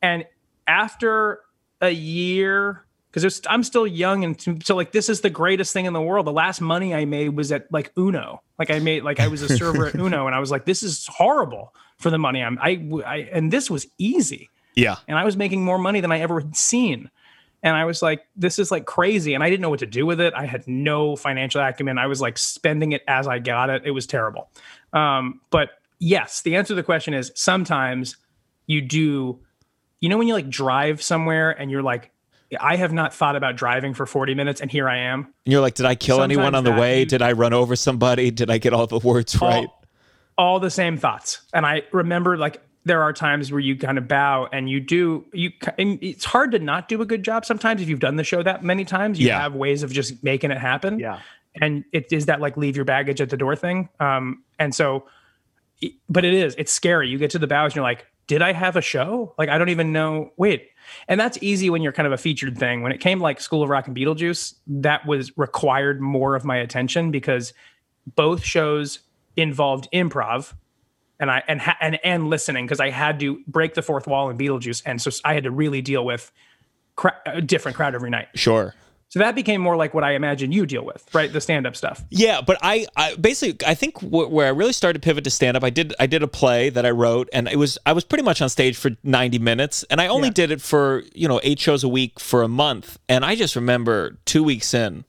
[SPEAKER 5] And after a year, because I'm still young, and so, so like this is the greatest thing in the world. The last money I made was at like Uno. Like I made like I was a server at Uno, and I was like, this is horrible for the money I'm. I, I and this was easy
[SPEAKER 1] yeah
[SPEAKER 5] and I was making more money than I ever had seen. And I was like, this is like crazy. And I didn't know what to do with it. I had no financial acumen. I was like spending it as I got it. It was terrible. Um, but yes, the answer to the question is sometimes you do, you know, when you like drive somewhere and you're like, I have not thought about driving for 40 minutes and here I am.
[SPEAKER 1] And you're like did i kill anyone on the way
[SPEAKER 5] you-
[SPEAKER 1] did i run over somebody did i get all the words right
[SPEAKER 5] all the same thoughts. And I remember like there are times where you kind of bow and you do you and it's hard to not do a good job sometimes if you've done the show that many times. You
[SPEAKER 1] Yeah.
[SPEAKER 5] have ways of just making it happen.
[SPEAKER 2] Yeah.
[SPEAKER 5] and it is that like leave your baggage at the door thing? Um and so but it is it's scary. You get to the bows and you're like did i have a show? Like i don't even know wait. And that's easy when you're kind of a featured thing. When it came like school of rock and beetlejuice that was required more of my attention because both shows involved improv and I and ha- and and listening because I had to break the fourth wall in Beetlejuice, and so I had to really deal with cra- a different crowd every night.
[SPEAKER 1] sure
[SPEAKER 5] So that became more like what I imagine you deal with, right? The stand up stuff.
[SPEAKER 1] Yeah, but I, I basically I think wh- where I really started to pivot to stand up, I did I did a play that I wrote, and it was I was pretty much on stage for ninety minutes, and I only
[SPEAKER 5] Yeah.
[SPEAKER 1] did it for you know eight shows a week for a month, and I just remember two weeks in,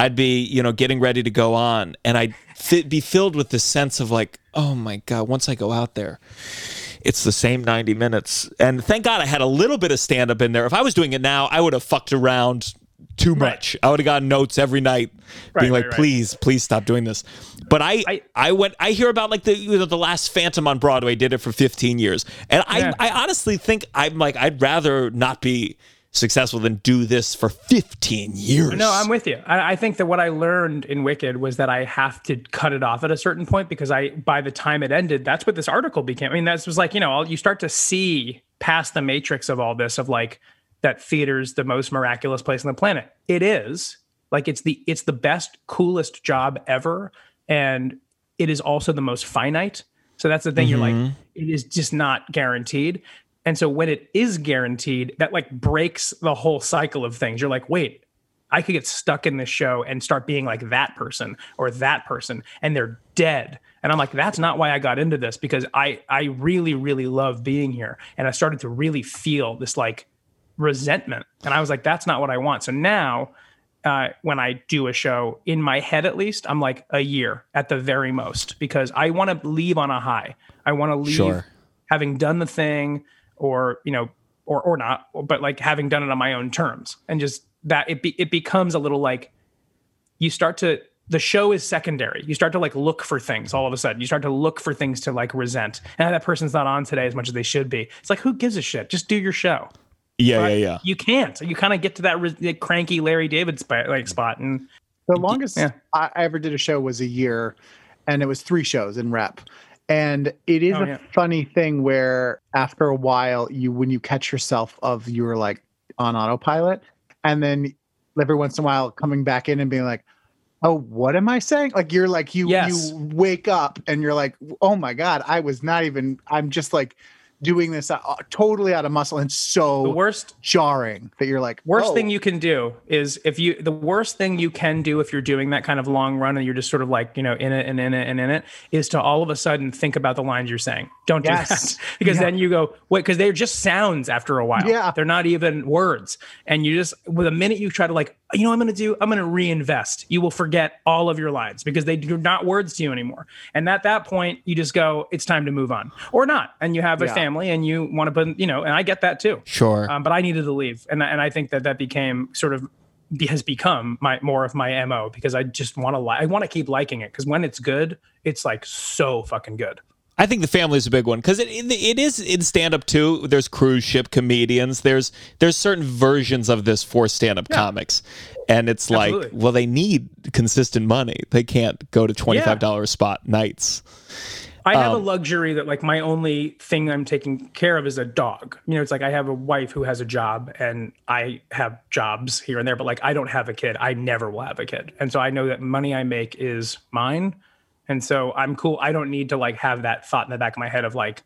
[SPEAKER 1] I'd be you know getting ready to go on, and I'd be filled with this sense of like, oh my god, once I go out there. It's the same 90 minutes. And thank God I had a little bit of stand up in there. If I was doing it now, I would have fucked around too much. I would have gotten notes every night being like,
[SPEAKER 5] right, right.
[SPEAKER 1] please, please stop doing this. But I, I,
[SPEAKER 5] I-
[SPEAKER 1] went, I hear about like the, you know, the last Phantom on Broadway did it for 15 years. And I, I honestly think I'm like, I'd rather not be successful than do this for 15 years.
[SPEAKER 5] No, I'm with you. I, I think that what I learned in Wicked was that I have to cut it off at a certain point because I, by the time it ended, that's what this article became. I mean, that was like, you know, you start to see past the matrix of all this of like that theater's the most miraculous place on the planet. It is like it's the it's the best, coolest job ever, and it is also the most finite. So that's the thing. You're like, mm-hmm. it is just not guaranteed. And so when it is guaranteed, that like breaks the whole cycle of things. You're like, wait, I could get stuck in this show and start being like that person or that person, and they're dead. And I'm like, that's not why I got into this because I I really really love being here, and I started to really feel this like resentment, and I was like, that's not what I want. So now. Uh, when I do a show, in my head at least, I'm like a year at the very most because I want to leave on a high. I want to leave
[SPEAKER 1] Sure.
[SPEAKER 5] having done the thing, or you know, or or not, but like having done it on my own terms, and just that it be, it becomes a little like you start to the show is secondary. You start to like look for things all of a sudden. You start to look for things to like resent. And that person's not on today as much as they should be. It's like who gives a shit? Just do your show.
[SPEAKER 1] Yeah,
[SPEAKER 5] But
[SPEAKER 1] yeah, yeah.
[SPEAKER 5] You can't. You kind of get to that re- cranky Larry David spot, like spot, and
[SPEAKER 2] The longest
[SPEAKER 5] Yeah.
[SPEAKER 2] I, I ever did a show was a year, and it was three shows in rep. And it is
[SPEAKER 5] Oh,
[SPEAKER 2] a
[SPEAKER 5] yeah.
[SPEAKER 2] funny thing where after a while, you when you catch yourself of you're like on autopilot, and then every once in a while coming back in and being like, "Oh, what am I saying?" Like you're like you
[SPEAKER 5] Yes.
[SPEAKER 2] you wake up and you're like, "Oh my god, I was not even. I'm just like doing this uh, totally out of muscle and so
[SPEAKER 5] the worst
[SPEAKER 2] jarring that you're like
[SPEAKER 5] worst
[SPEAKER 2] "Oh,
[SPEAKER 5] thing you can do is if you the worst thing you can do if you're doing that kind of long run and you're just sort of like you know in it and in it and in it is to all of a sudden think about the lines you're saying don't do
[SPEAKER 2] Yes.
[SPEAKER 5] that because
[SPEAKER 2] Yeah.
[SPEAKER 5] then you go wait because they're just sounds after a while
[SPEAKER 2] Yeah.
[SPEAKER 5] they're not even words and you just with a minute you try to like you know what i'm going to do? I'm going to reinvest. You will forget all of your lines because they do not words to you anymore. And at that point you just go it's time to move on. Or not. And you have a
[SPEAKER 2] Yeah.
[SPEAKER 5] family and you want to put you know and i get that too.
[SPEAKER 1] Sure.
[SPEAKER 5] um, but I needed to leave, and and I think that that became sort of has become my more of my mo because I just want to like, I want to keep liking it because when it's good, it's like so fucking good.
[SPEAKER 1] I think the family is a big one because it, it it is in stand up too. There's cruise ship comedians. There's there's certain versions of this for stand up comics, and it's like, well, they need consistent money. They can't go to twenty five dollars spot nights.
[SPEAKER 5] I have
[SPEAKER 1] Um,
[SPEAKER 5] a luxury that like my only thing I'm taking care of is a dog. You know, it's like I have a wife who has a job and I have jobs here and there, but like I don't have a kid. I never will have a kid. And so I know that money I make is mine. And so I'm cool. I don't need to like have that thought in the back of my head of like,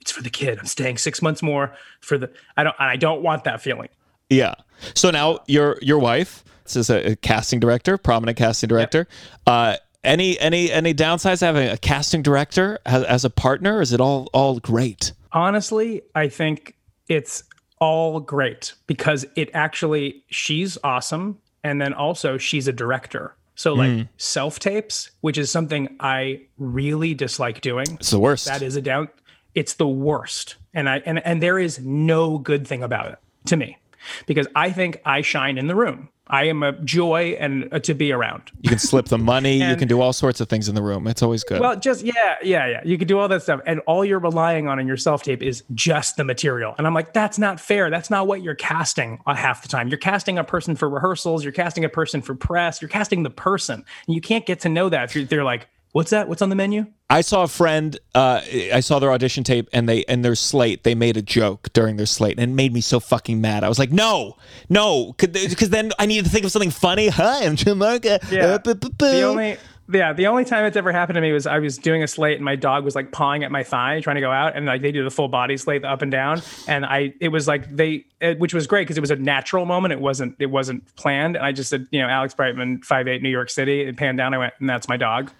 [SPEAKER 5] it's for the kid. I'm staying six months more for the I don't I don't want that feeling.
[SPEAKER 1] Yeah. So now your your wife this is a, a casting director, prominent casting director. Uh, any any any downsides to having a casting director as, as a partner? Is it all all great?
[SPEAKER 5] honestly, I think it's all great because it actually she's awesome and then also she's a director. So like hmm. self tapes, which is something I really dislike doing.
[SPEAKER 1] It's the worst.
[SPEAKER 5] That is a down it's the worst. And I and and there is no good thing about it to me because I think I shine in the room. I am a joy and uh, to be around.
[SPEAKER 1] you can slip the money. you can do all sorts of things in the room. It's always good.
[SPEAKER 5] Well, just yeah, yeah, yeah. You can do all that stuff, and all you're relying on in your self tape is just the material. And I'm like, that's not fair. That's not what you're casting uh, half the time. You're casting a person for rehearsals. You're casting a person for press. You're casting the person, and you can't get to know that if you're, they're like, what's that? What's on the menu?
[SPEAKER 1] I saw a friend. Uh, I saw their audition tape, and they and their slate. They made a joke during their slate, and it made me so fucking mad. I was like, no, no, because then I needed to think of something funny. Hi, I'm Gianmarco.
[SPEAKER 5] Yeah.
[SPEAKER 1] Uh.
[SPEAKER 5] The only Yeah, the only time it's ever happened to me was I was doing a slate and my dog was like pawing at my thigh trying to go out and like they do the full body slate the up and down and I it was like they it, which was great because it was a natural moment it wasn't it wasn't planned and I just said you know Alex Brightman five eight New York City it panned down I went and that's my dog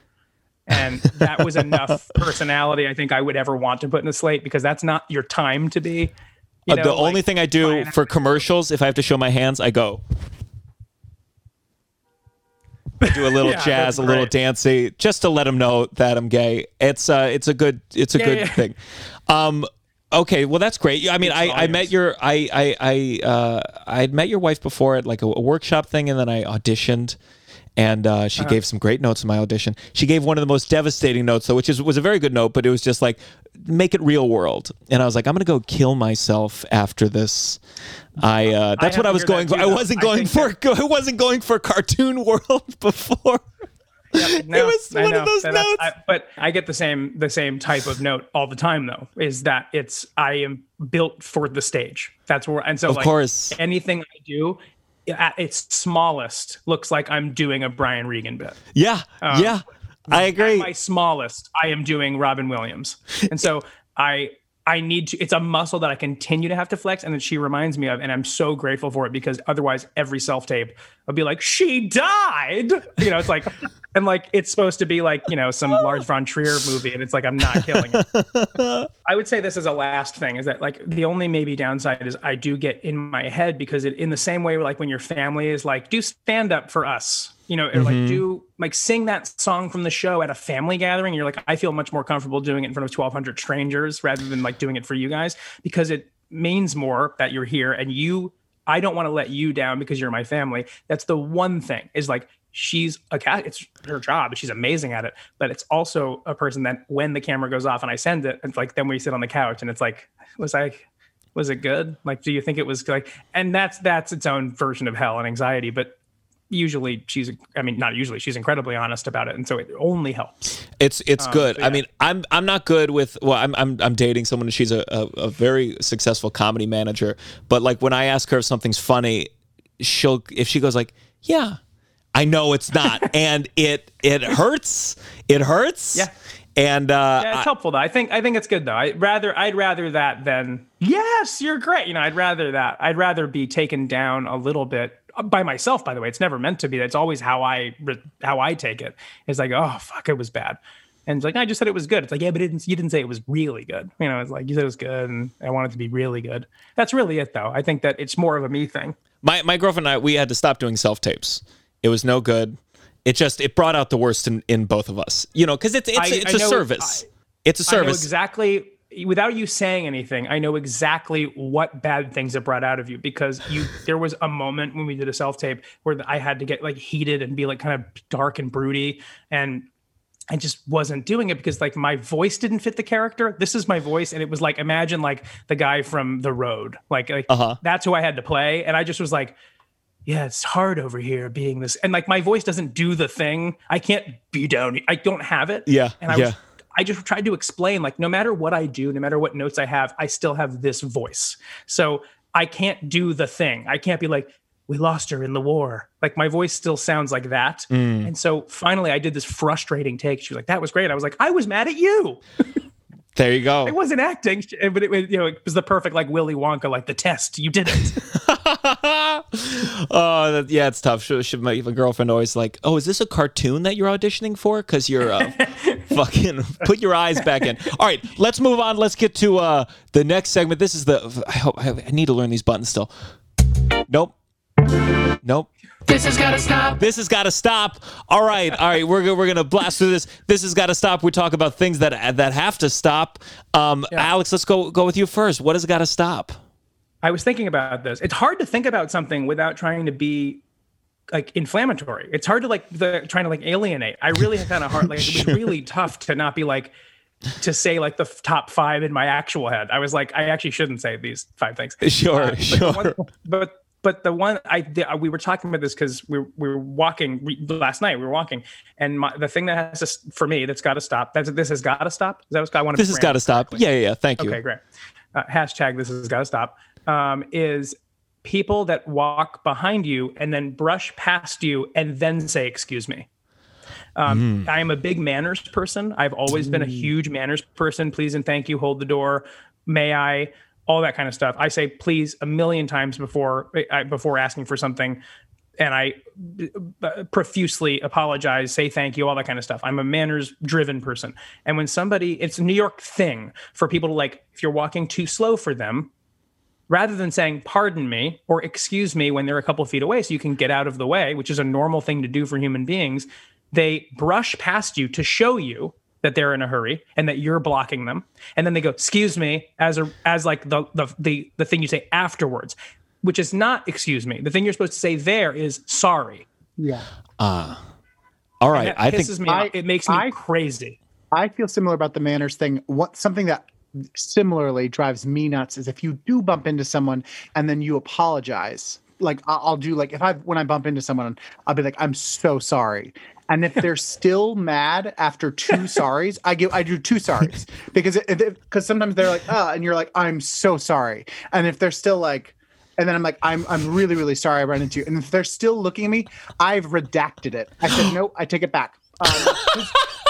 [SPEAKER 5] and that was enough personality I think I would ever want to put in the slate because that's not your time to be you
[SPEAKER 1] Uh, the
[SPEAKER 5] like,
[SPEAKER 1] only thing I do for commercials, if I have to show my hands, I go. I do a little
[SPEAKER 5] Yeah,
[SPEAKER 1] jazz, a little
[SPEAKER 5] great.
[SPEAKER 1] dancey, just to let them know that I'm gay. It's uh, it's a good, it's a
[SPEAKER 5] Yeah,
[SPEAKER 1] good
[SPEAKER 5] yeah.
[SPEAKER 1] thing. Um, okay, well that's great. I mean, I, I met your, I, I, I, uh, I met your wife before at like a, a workshop thing, and then I auditioned. And uh, she gave some great notes in my audition. She gave one of the most devastating notes, though, which is was a very good note, but it was just like, make it real world. And I was like, I'm gonna go kill myself after this. I uh, that's
[SPEAKER 5] have
[SPEAKER 1] what I was going
[SPEAKER 5] that
[SPEAKER 1] for. I wasn't going
[SPEAKER 5] think
[SPEAKER 1] for I wasn't going for cartoon world before. it
[SPEAKER 5] No,
[SPEAKER 1] was
[SPEAKER 5] I
[SPEAKER 1] one of those notes.
[SPEAKER 5] I- but I get the same the same type of note all the time though. Is that it's I am built for the stage. That's where and so
[SPEAKER 1] Of
[SPEAKER 5] like
[SPEAKER 1] course.
[SPEAKER 5] anything I do at its smallest looks like I'm doing a Brian Regan bit.
[SPEAKER 1] yeah, um, yeah, I agree.
[SPEAKER 5] At my smallest, I am doing Robin Williams. And so I I need to it's a muscle that I continue to have to flex and that she reminds me of and I'm so grateful for it because otherwise every self-tape would be like she died. You know, it's like and like it's supposed to be like, you know, some large von Trier movie and it's like I'm not killing it. I would say this as a last thing is that like the only maybe downside is I do get in my head because it in the same way like when your family is like do stand up for us you know or like mm-hmm. do like sing that song from the show at a family gathering you're like I feel much more comfortable doing it in front of 1200 strangers rather than like doing it for you guys because it means more that you're here and you I don't want to let you down because you're my family. That's the one thing is like she's a cat it's her job she's amazing at it but it's also a person that when the camera goes off and i send it it's like then we sit on the couch and it's like was i was it good? Like do you think it was like and that's that's its own version of hell and anxiety but usually she's i mean not usually she's incredibly honest about it and so it only helps
[SPEAKER 1] It's it's good.
[SPEAKER 5] so
[SPEAKER 1] I mean, I'm I'm not good with. Well, I'm I'm I'm dating someone. And she's a, a a very successful comedy manager. But like when I ask her if something's funny, she'll if she goes like, yeah, I know it's not, and it it hurts. It hurts.
[SPEAKER 5] Yeah.
[SPEAKER 1] And uh,
[SPEAKER 5] yeah, it's helpful though. I think I think it's good though. I rather I'd rather that than yes, you're great. You know, I'd rather that. I'd rather be taken down a little bit by myself. By the way, it's never meant to be. That's always how I how I take it. It's like oh fuck, it was bad, and it's like I just said it was good. It's like yeah, but it didn't, you didn't say it was really good. You know, it's like you said it was good, and I want it to be really good. That's really it though. I think that it's more of a me thing.
[SPEAKER 1] my my girlfriend and I we had to stop doing self tapes. It was no good. It just it brought out the worst in, in both of us. You know, because it's it's
[SPEAKER 5] I-
[SPEAKER 1] it's
[SPEAKER 5] I
[SPEAKER 1] a
[SPEAKER 5] know-
[SPEAKER 1] service. it's a
[SPEAKER 5] I know
[SPEAKER 1] service.
[SPEAKER 5] exactly without you saying anything. I know exactly what bad things it brought out of you because you. there was a moment when we did a self tape where I had to get like heated and be like kind of dark and broody, and I just wasn't doing it because like my voice didn't fit the character. This is my voice, and it was like imagine like the guy from The Road, like like
[SPEAKER 1] Uh-huh.
[SPEAKER 5] that's who I had to play, and I just was like. Yeah, it's hard over here being this, and like my voice doesn't do the thing. I can't be down. I don't have it.
[SPEAKER 1] Yeah,
[SPEAKER 5] and I
[SPEAKER 1] yeah.
[SPEAKER 5] was I just tried to explain like no matter what I do, no matter what notes I have, I still have this voice. So I can't do the thing. I can't be like, we lost her in the war. Like my voice still sounds like that.
[SPEAKER 1] Mm.
[SPEAKER 5] And so finally I did this frustrating take. She was like, that was great. I was like, I was mad at you.
[SPEAKER 1] there you go.
[SPEAKER 5] It wasn't acting, but it, was- you know, it was the perfect like Willy Wonka, like the test. You did it.
[SPEAKER 1] oh, that, yeah, it's tough. Should, should my, my girlfriend always like, oh, is this a cartoon that you're auditioning for? Because you're uh, fucking put your eyes back in. All right, let's move on. Let's get to uh, the next segment. This is the. I hope I need to learn these buttons still. Nope. Nope.
[SPEAKER 3] This has got to stop.
[SPEAKER 1] This has got to stop. All right, all right. We're go- we're gonna blast through this. This has got to stop. We talk about things that that have to stop. Um, Alex, let's go go with you first. What has got to stop?
[SPEAKER 5] I was thinking about this. It's hard to think about something without trying to be like inflammatory. It's hard to like the trying to like alienate. I really had kind of hard. Like it was really tough to not be like to say like the f- top five in my actual head. I was like, I actually shouldn't say these five things.
[SPEAKER 1] Sure,
[SPEAKER 5] Uh, but the
[SPEAKER 1] sure.
[SPEAKER 5] one- but but the one I did, we were talking about this because we, we were walking we, last night. We were walking, and my, the thing that has to for me that's got to stop. That's this has got to stop. Is that what I want to?
[SPEAKER 1] This has got to stop. Yeah, yeah, yeah. Thank you.
[SPEAKER 5] Okay, great. Uh, hashtag this has got to stop. Um, is people that walk behind you and then brush past you and then say excuse me. Um, I am a big manners person. I've always been a huge manners person. Please and thank you. Hold the door. May I? All that kind of stuff. I say please a million times before I, before asking for something, and I uh, profusely apologize, say thank you, all that kind of stuff. I'm a manners driven person, and when somebody, it's a New York thing for people to like if you're walking too slow for them, rather than saying pardon me or excuse me when they're a couple feet away so you can get out of the way which is a normal thing to do for human beings they brush past you to show you that they're in a hurry and that you're blocking them and then they go excuse me as a as like the the the, the thing you say afterwards which is not excuse me the thing you're supposed to say there is sorry
[SPEAKER 2] Yeah.
[SPEAKER 1] Uh all right, I think
[SPEAKER 5] pisses me
[SPEAKER 2] I-
[SPEAKER 5] it makes me
[SPEAKER 2] I-
[SPEAKER 5] crazy
[SPEAKER 2] I feel similar about the manners thing. What something that similarly drives me nuts is if you do bump into someone and then you apologize. Like I'll do like if I when I bump into someone, I'll be like, I'm so sorry. And if they're still mad after two sorries, I give I do two sorries because because sometimes they're like, oh, and you're like, I'm so sorry. And if they're still like, and then I'm like, I'm I'm really really sorry I ran into you. And if they're still looking at me, I've redacted it. I said no, I take it back. Um,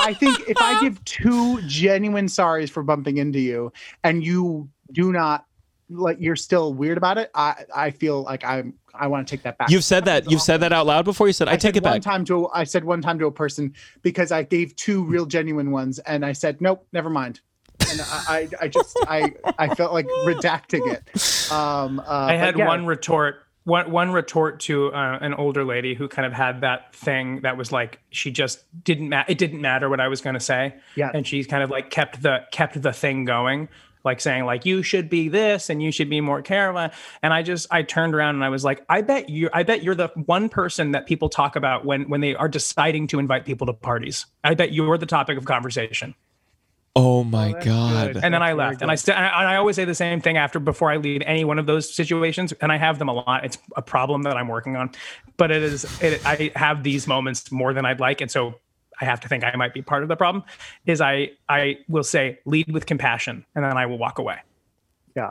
[SPEAKER 2] I think if I give two genuine sorries for bumping into you, and you do not like, you're still weird about it. I I feel like I'm I want to take that back.
[SPEAKER 1] you've said that. You've said that out loud before. You said, "I,
[SPEAKER 2] I
[SPEAKER 1] take
[SPEAKER 2] said
[SPEAKER 1] it
[SPEAKER 2] one
[SPEAKER 1] back."
[SPEAKER 2] time to I said one time to a person because I gave two real genuine ones, and I said nope, never mind. And I, I, I just I I felt like redacting it. Um, uh,
[SPEAKER 5] I had
[SPEAKER 2] yeah,
[SPEAKER 5] one retort. One one retort to uh, an older lady who kind of had that thing that was like she just didn't ma- it didn't matter what I was going to say.
[SPEAKER 2] Yeah.
[SPEAKER 5] and she kind of like kept the kept the thing going, like saying like you should be this and you should be more careful. And I just I turned around and I was like, I bet you I bet you're the one person that people talk about when when they are deciding to invite people to parties. I bet you're the topic of conversation.
[SPEAKER 1] Oh my oh,
[SPEAKER 2] that's
[SPEAKER 1] god!
[SPEAKER 2] good.
[SPEAKER 5] And then I
[SPEAKER 2] That's very
[SPEAKER 5] left, and I
[SPEAKER 2] good.
[SPEAKER 5] still, and I always say the same thing after before I leave any one of those situations, and I have them a lot. It's a problem that I'm working on, but it is, it, I have these moments more than I'd like, and so I have to think I might be part of the problem. Is I, I will say lead with compassion, and then I will walk away.
[SPEAKER 2] yeah.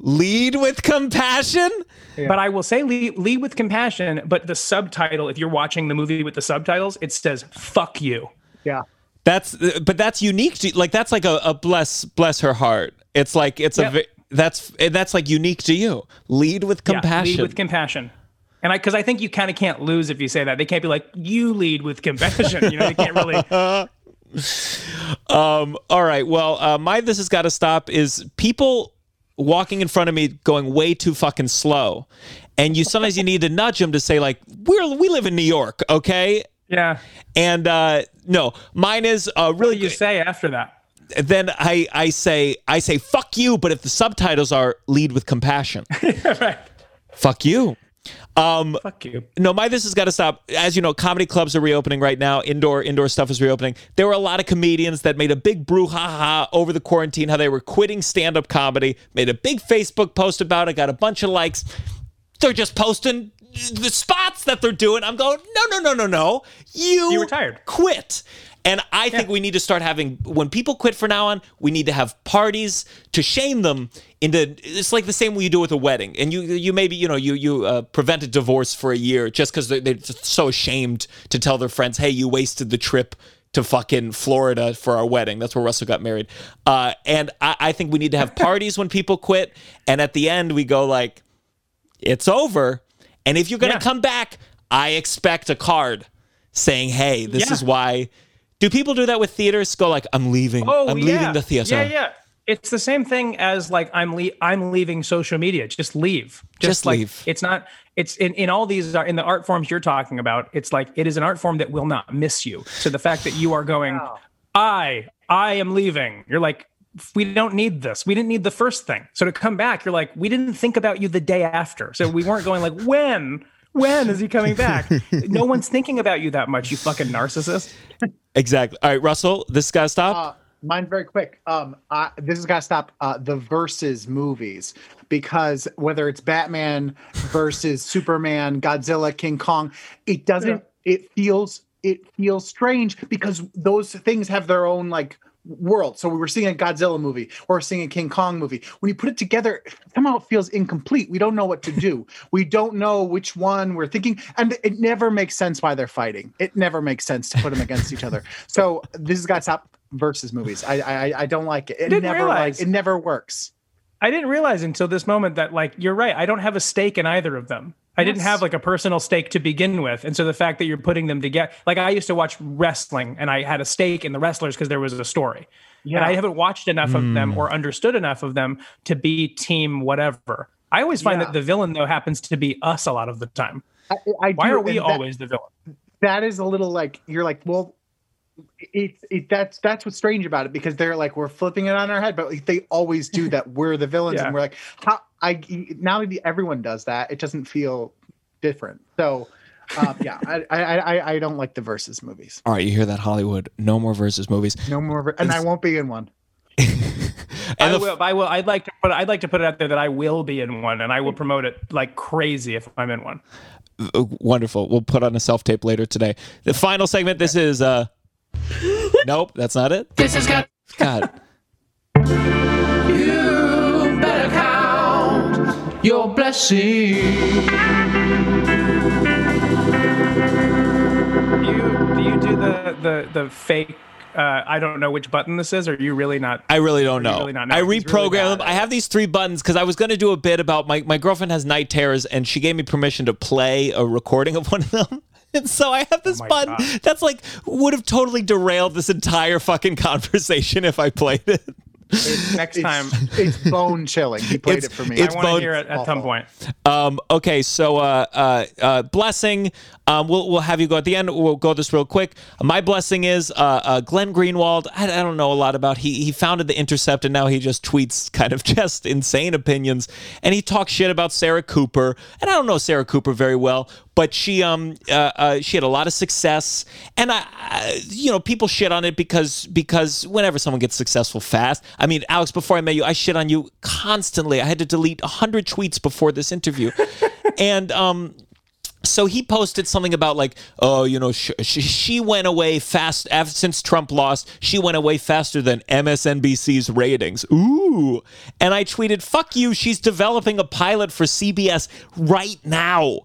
[SPEAKER 1] Lead with compassion.
[SPEAKER 5] But I will say lead, lead with compassion. But the subtitle, if you're watching the movie with the subtitles, it says "fuck you."
[SPEAKER 2] Yeah.
[SPEAKER 1] That's but that's unique. To, like that's like a, a bless bless her heart. It's like it's
[SPEAKER 5] Yep.
[SPEAKER 1] a that's that's like unique to you. Lead with
[SPEAKER 5] Yeah,
[SPEAKER 1] compassion.
[SPEAKER 5] lead with compassion. And I, because I think you kind of can't lose if you say that. They can't be like, "You lead with compassion." You know, they can't really.
[SPEAKER 1] Um, all right. Well, uh, my this has got to stop is people walking in front of me going way too fucking slow, and you sometimes you need to nudge them to say like we're we live in New York, okay?
[SPEAKER 5] Yeah.
[SPEAKER 1] And uh, no, mine is uh, really
[SPEAKER 5] What do you
[SPEAKER 1] good.
[SPEAKER 5] say after that?
[SPEAKER 1] Then I I say I say fuck you, but if the subtitles are lead with compassion,
[SPEAKER 5] right.
[SPEAKER 1] fuck you. Um,
[SPEAKER 5] Fuck you.
[SPEAKER 1] no, my this has got to stop. As you know, comedy clubs are reopening right now. Indoor indoor stuff is reopening. There were a lot of comedians that made a big brouhaha over the quarantine, how they were quitting stand up comedy. Made a big Facebook post about it. Got a bunch of likes. They're just posting the spots that they're doing. I'm going, no, no, no, no, no. You
[SPEAKER 5] You retired.
[SPEAKER 1] Quit. And I think we need to start having when people quit for now on, we need to have parties to shame them into it's like the same way you do with a wedding. And you you maybe, you know, you you uh, prevent a divorce for a year just because they're, they're just so ashamed to tell their friends, hey, you wasted the trip to fucking Florida for our wedding. That's where Russell got married. Uh, and I, I think we need to have parties when people quit. And at the end, we go like, it's over. And if you're going to
[SPEAKER 5] Yeah.
[SPEAKER 1] come back, I expect a card saying, hey, this
[SPEAKER 5] Yeah.
[SPEAKER 1] is why. Do people do that with theaters? Go like, I'm leaving.
[SPEAKER 5] Oh,
[SPEAKER 1] I'm
[SPEAKER 5] yeah.
[SPEAKER 1] leaving the theater.
[SPEAKER 5] Yeah, yeah. It's the same thing as like I'm le- I'm leaving social media. Just leave.
[SPEAKER 1] Just
[SPEAKER 5] like,
[SPEAKER 1] leave.
[SPEAKER 5] It's not. It's in, in all these are in the art forms you're talking about. It's like it is an art form that will not miss you. So the fact that you are going, I I am leaving. You're like. We don't need this. We didn't need the first thing. So to come back, you're like, we didn't think about you the day after. So we weren't going like, when? When is he coming back? no one's thinking about you that much, you fucking narcissist.
[SPEAKER 1] Exactly. All right, Russell, this got to stop.
[SPEAKER 2] Uh, mine's very quick. Um, I, this has got to stop. Uh, the versus movies because whether it's Batman versus Superman, Godzilla, King Kong, it doesn't. It feels it feels strange because those things have their own like world. So we were seeing a Godzilla movie or seeing a King Kong movie. When you put it together, somehow it feels incomplete. We don't know what to do. we don't know which one we're thinking, and it never makes sense why they're fighting. It never makes sense to put them against each other. So this has got to stop versus movies. I I, I don't like it. It
[SPEAKER 5] didn't
[SPEAKER 2] never
[SPEAKER 5] realize.
[SPEAKER 2] like it never works.
[SPEAKER 5] I didn't realize until this moment that like you're right. I don't have a stake in either of them. I didn't have like a personal stake to begin with, and so the fact that you're putting them together, like I used to watch wrestling, and I had a stake in the wrestlers because there was a story. Yeah. And I haven't watched enough of them hmm. or understood enough of them to be team whatever. I always find
[SPEAKER 2] Yeah.
[SPEAKER 5] that the villain though happens to be us a lot of the time.
[SPEAKER 2] I, I
[SPEAKER 5] Why
[SPEAKER 2] do,
[SPEAKER 5] are we
[SPEAKER 2] that-
[SPEAKER 5] always the villain?
[SPEAKER 2] that is a little like you're like well it's it, that's that's what's strange about it because they're like we're flipping it on our head but like, they always do that we're the villains
[SPEAKER 5] Yeah.
[SPEAKER 2] and we're like how i now that everyone does that it doesn't feel different so um, yeah I, I i i don't like the versus movies
[SPEAKER 1] All right, you hear that, Hollywood? No more versus movies.
[SPEAKER 2] no more ver- and i won't be in one
[SPEAKER 1] And
[SPEAKER 5] I will. I will. I'd like to put. I'd like to put it out there that I will be in one, and I will promote it like crazy if I'm in one.
[SPEAKER 1] uh, wonderful. We'll put on a self tape later today. The final segment. This is. uh Nope, that's not it.
[SPEAKER 3] This is got
[SPEAKER 1] God.
[SPEAKER 3] your blessings.
[SPEAKER 5] Do you do you do the the the fake? Uh, I don't know which button this is. Or are you really not?
[SPEAKER 1] I really don't know.
[SPEAKER 5] really not know?
[SPEAKER 1] I
[SPEAKER 5] He's really
[SPEAKER 1] reprogrammed them. I have these three buttons because I was going to do a bit about my my girlfriend has night terrors and she gave me permission to play a recording of one of them. And so I have this
[SPEAKER 5] Oh
[SPEAKER 1] button
[SPEAKER 5] God.
[SPEAKER 1] that's like would have totally derailed this entire fucking conversation if I played it.
[SPEAKER 5] Next
[SPEAKER 2] it's,
[SPEAKER 5] time,
[SPEAKER 2] it's bone chilling he played
[SPEAKER 1] It's-
[SPEAKER 2] it for me
[SPEAKER 1] it's
[SPEAKER 5] I want to hear it at some point.
[SPEAKER 1] Um, okay, so uh, uh, uh, blessing. Um, we'll we'll have you go at the end. We'll go this real quick. My blessing is uh, uh, Glenn Greenwald. I, I don't know a lot about. He he founded the Intercept and now he just tweets kind of just insane opinions and he talks shit about Sarah Cooper. And I don't know Sarah Cooper very well, but she um uh, uh, she had a lot of success and I, I you know people shit on it because because whenever someone gets successful fast. I mean, Alex, before I met you, I shit on you constantly. I had to delete hundred tweets before this interview, and um so he posted something about like oh you know sh- sh- she went away fast af- since trump lost she went away faster than msnbc's ratings. Ooh. And i tweeted fuck you she's developing a pilot for cbs right now.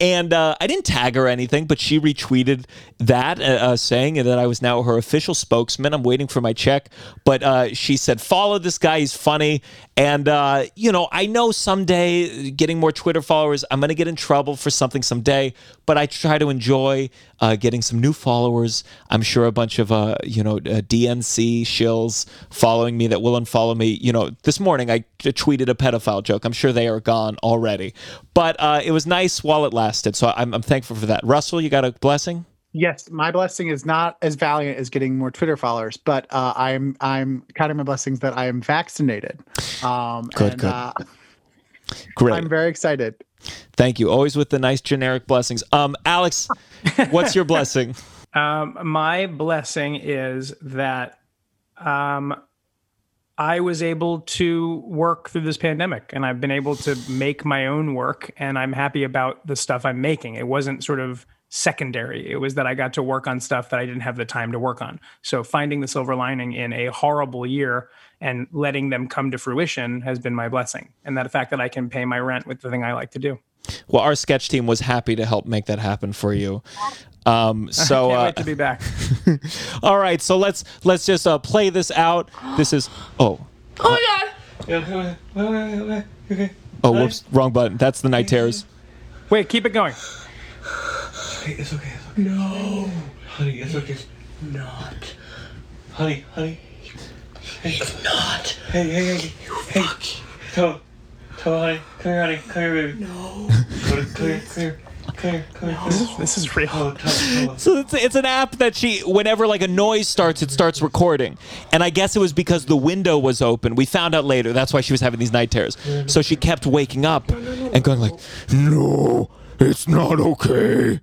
[SPEAKER 1] And uh, i didn't tag her anything but she retweeted that uh, uh, saying that i was now her official spokesman. I'm waiting for my check. But uh, she said follow this guy he's funny. And uh, you know i know someday getting more twitter followers i'm to get in trouble for something someday but i try to enjoy uh, getting some new followers. I'm sure a bunch of uh, you know uh, dnc shills following me that will unfollow me. You know this morning I tweeted a pedophile joke. I'm sure they are gone already. But uh, it was nice while it lasted. So I'm, I'm thankful for that. Russell you got a blessing?
[SPEAKER 2] Yes, my blessing is not as valiant as getting more Twitter followers, but uh, I'm I'm counting my blessings that I am vaccinated. Um,
[SPEAKER 1] Good,
[SPEAKER 2] and,
[SPEAKER 1] good.
[SPEAKER 2] Uh,
[SPEAKER 1] great.
[SPEAKER 2] I'm very excited.
[SPEAKER 1] Thank you always with the nice generic blessings um alex what's your blessing
[SPEAKER 5] Um, my blessing is that um, I was able to work through this pandemic and I've been able to make my own work and I'm happy about the stuff I'm making. It wasn't sort of secondary. It was that I got to work on stuff that I didn't have the time to work on. So finding the silver lining in a horrible year and letting them come to fruition has been my blessing. And that fact that I can pay my rent with the thing I like to do.
[SPEAKER 1] well our sketch team was happy to help make that happen for you um so
[SPEAKER 5] Can't
[SPEAKER 1] uh,
[SPEAKER 5] wait to be back.
[SPEAKER 1] all right so let's let's just uh play this out this is oh
[SPEAKER 3] Oh my god!
[SPEAKER 1] oh whoops wrong button that's the night terrors
[SPEAKER 5] Wait, keep it going.
[SPEAKER 6] Hey, it's okay. It's okay. No, honey, it's okay. Not, honey, honey. Hey, not. Hey, hey, hey, hey. Toe, toe, honey, come here, honey, come here, baby. No. Come here, come here, come here, come here, come.
[SPEAKER 5] This is, this is real.
[SPEAKER 1] So it's, it's an app that she, whenever like a noise starts, it starts recording. And I guess it was because the window was open. We found out later. That's why she was having these night terrors. So she kept waking up and going like, "No, it's not okay."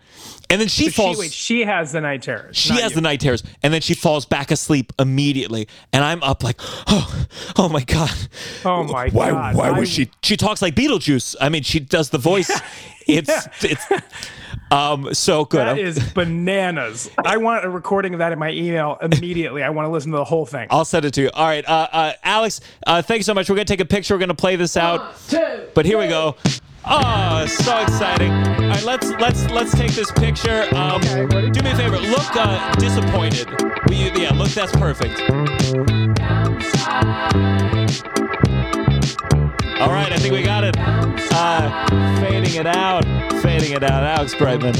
[SPEAKER 1] And then she
[SPEAKER 5] She,
[SPEAKER 1] falls.
[SPEAKER 5] wait, she has the night terrors.
[SPEAKER 1] she has
[SPEAKER 5] you.
[SPEAKER 1] the night terrors, and then she falls back asleep immediately. And I'm up like, "Oh, oh my god."
[SPEAKER 5] Oh my
[SPEAKER 1] why,
[SPEAKER 5] god!
[SPEAKER 1] Why
[SPEAKER 5] I-
[SPEAKER 1] was she? She talks like Beetlejuice. I mean, she does the voice. It's it's. Um, so good.
[SPEAKER 5] That bananas. I want a recording of that in my email immediately. I want to listen to the whole thing.
[SPEAKER 1] I'll send it to you. All right, uh, uh, Alex. Uh, thanks so much. We're gonna take a picture. We're gonna play this out. One, two, but here we go. Oh, so exciting! All right, let's let's let's take this picture. Um,
[SPEAKER 2] Okay,
[SPEAKER 1] do me a favor. Look uh, disappointed. Will you, yeah, look. That's perfect. All right, I think we got it. Uh, fading it out, fading it out. Alex Brightman.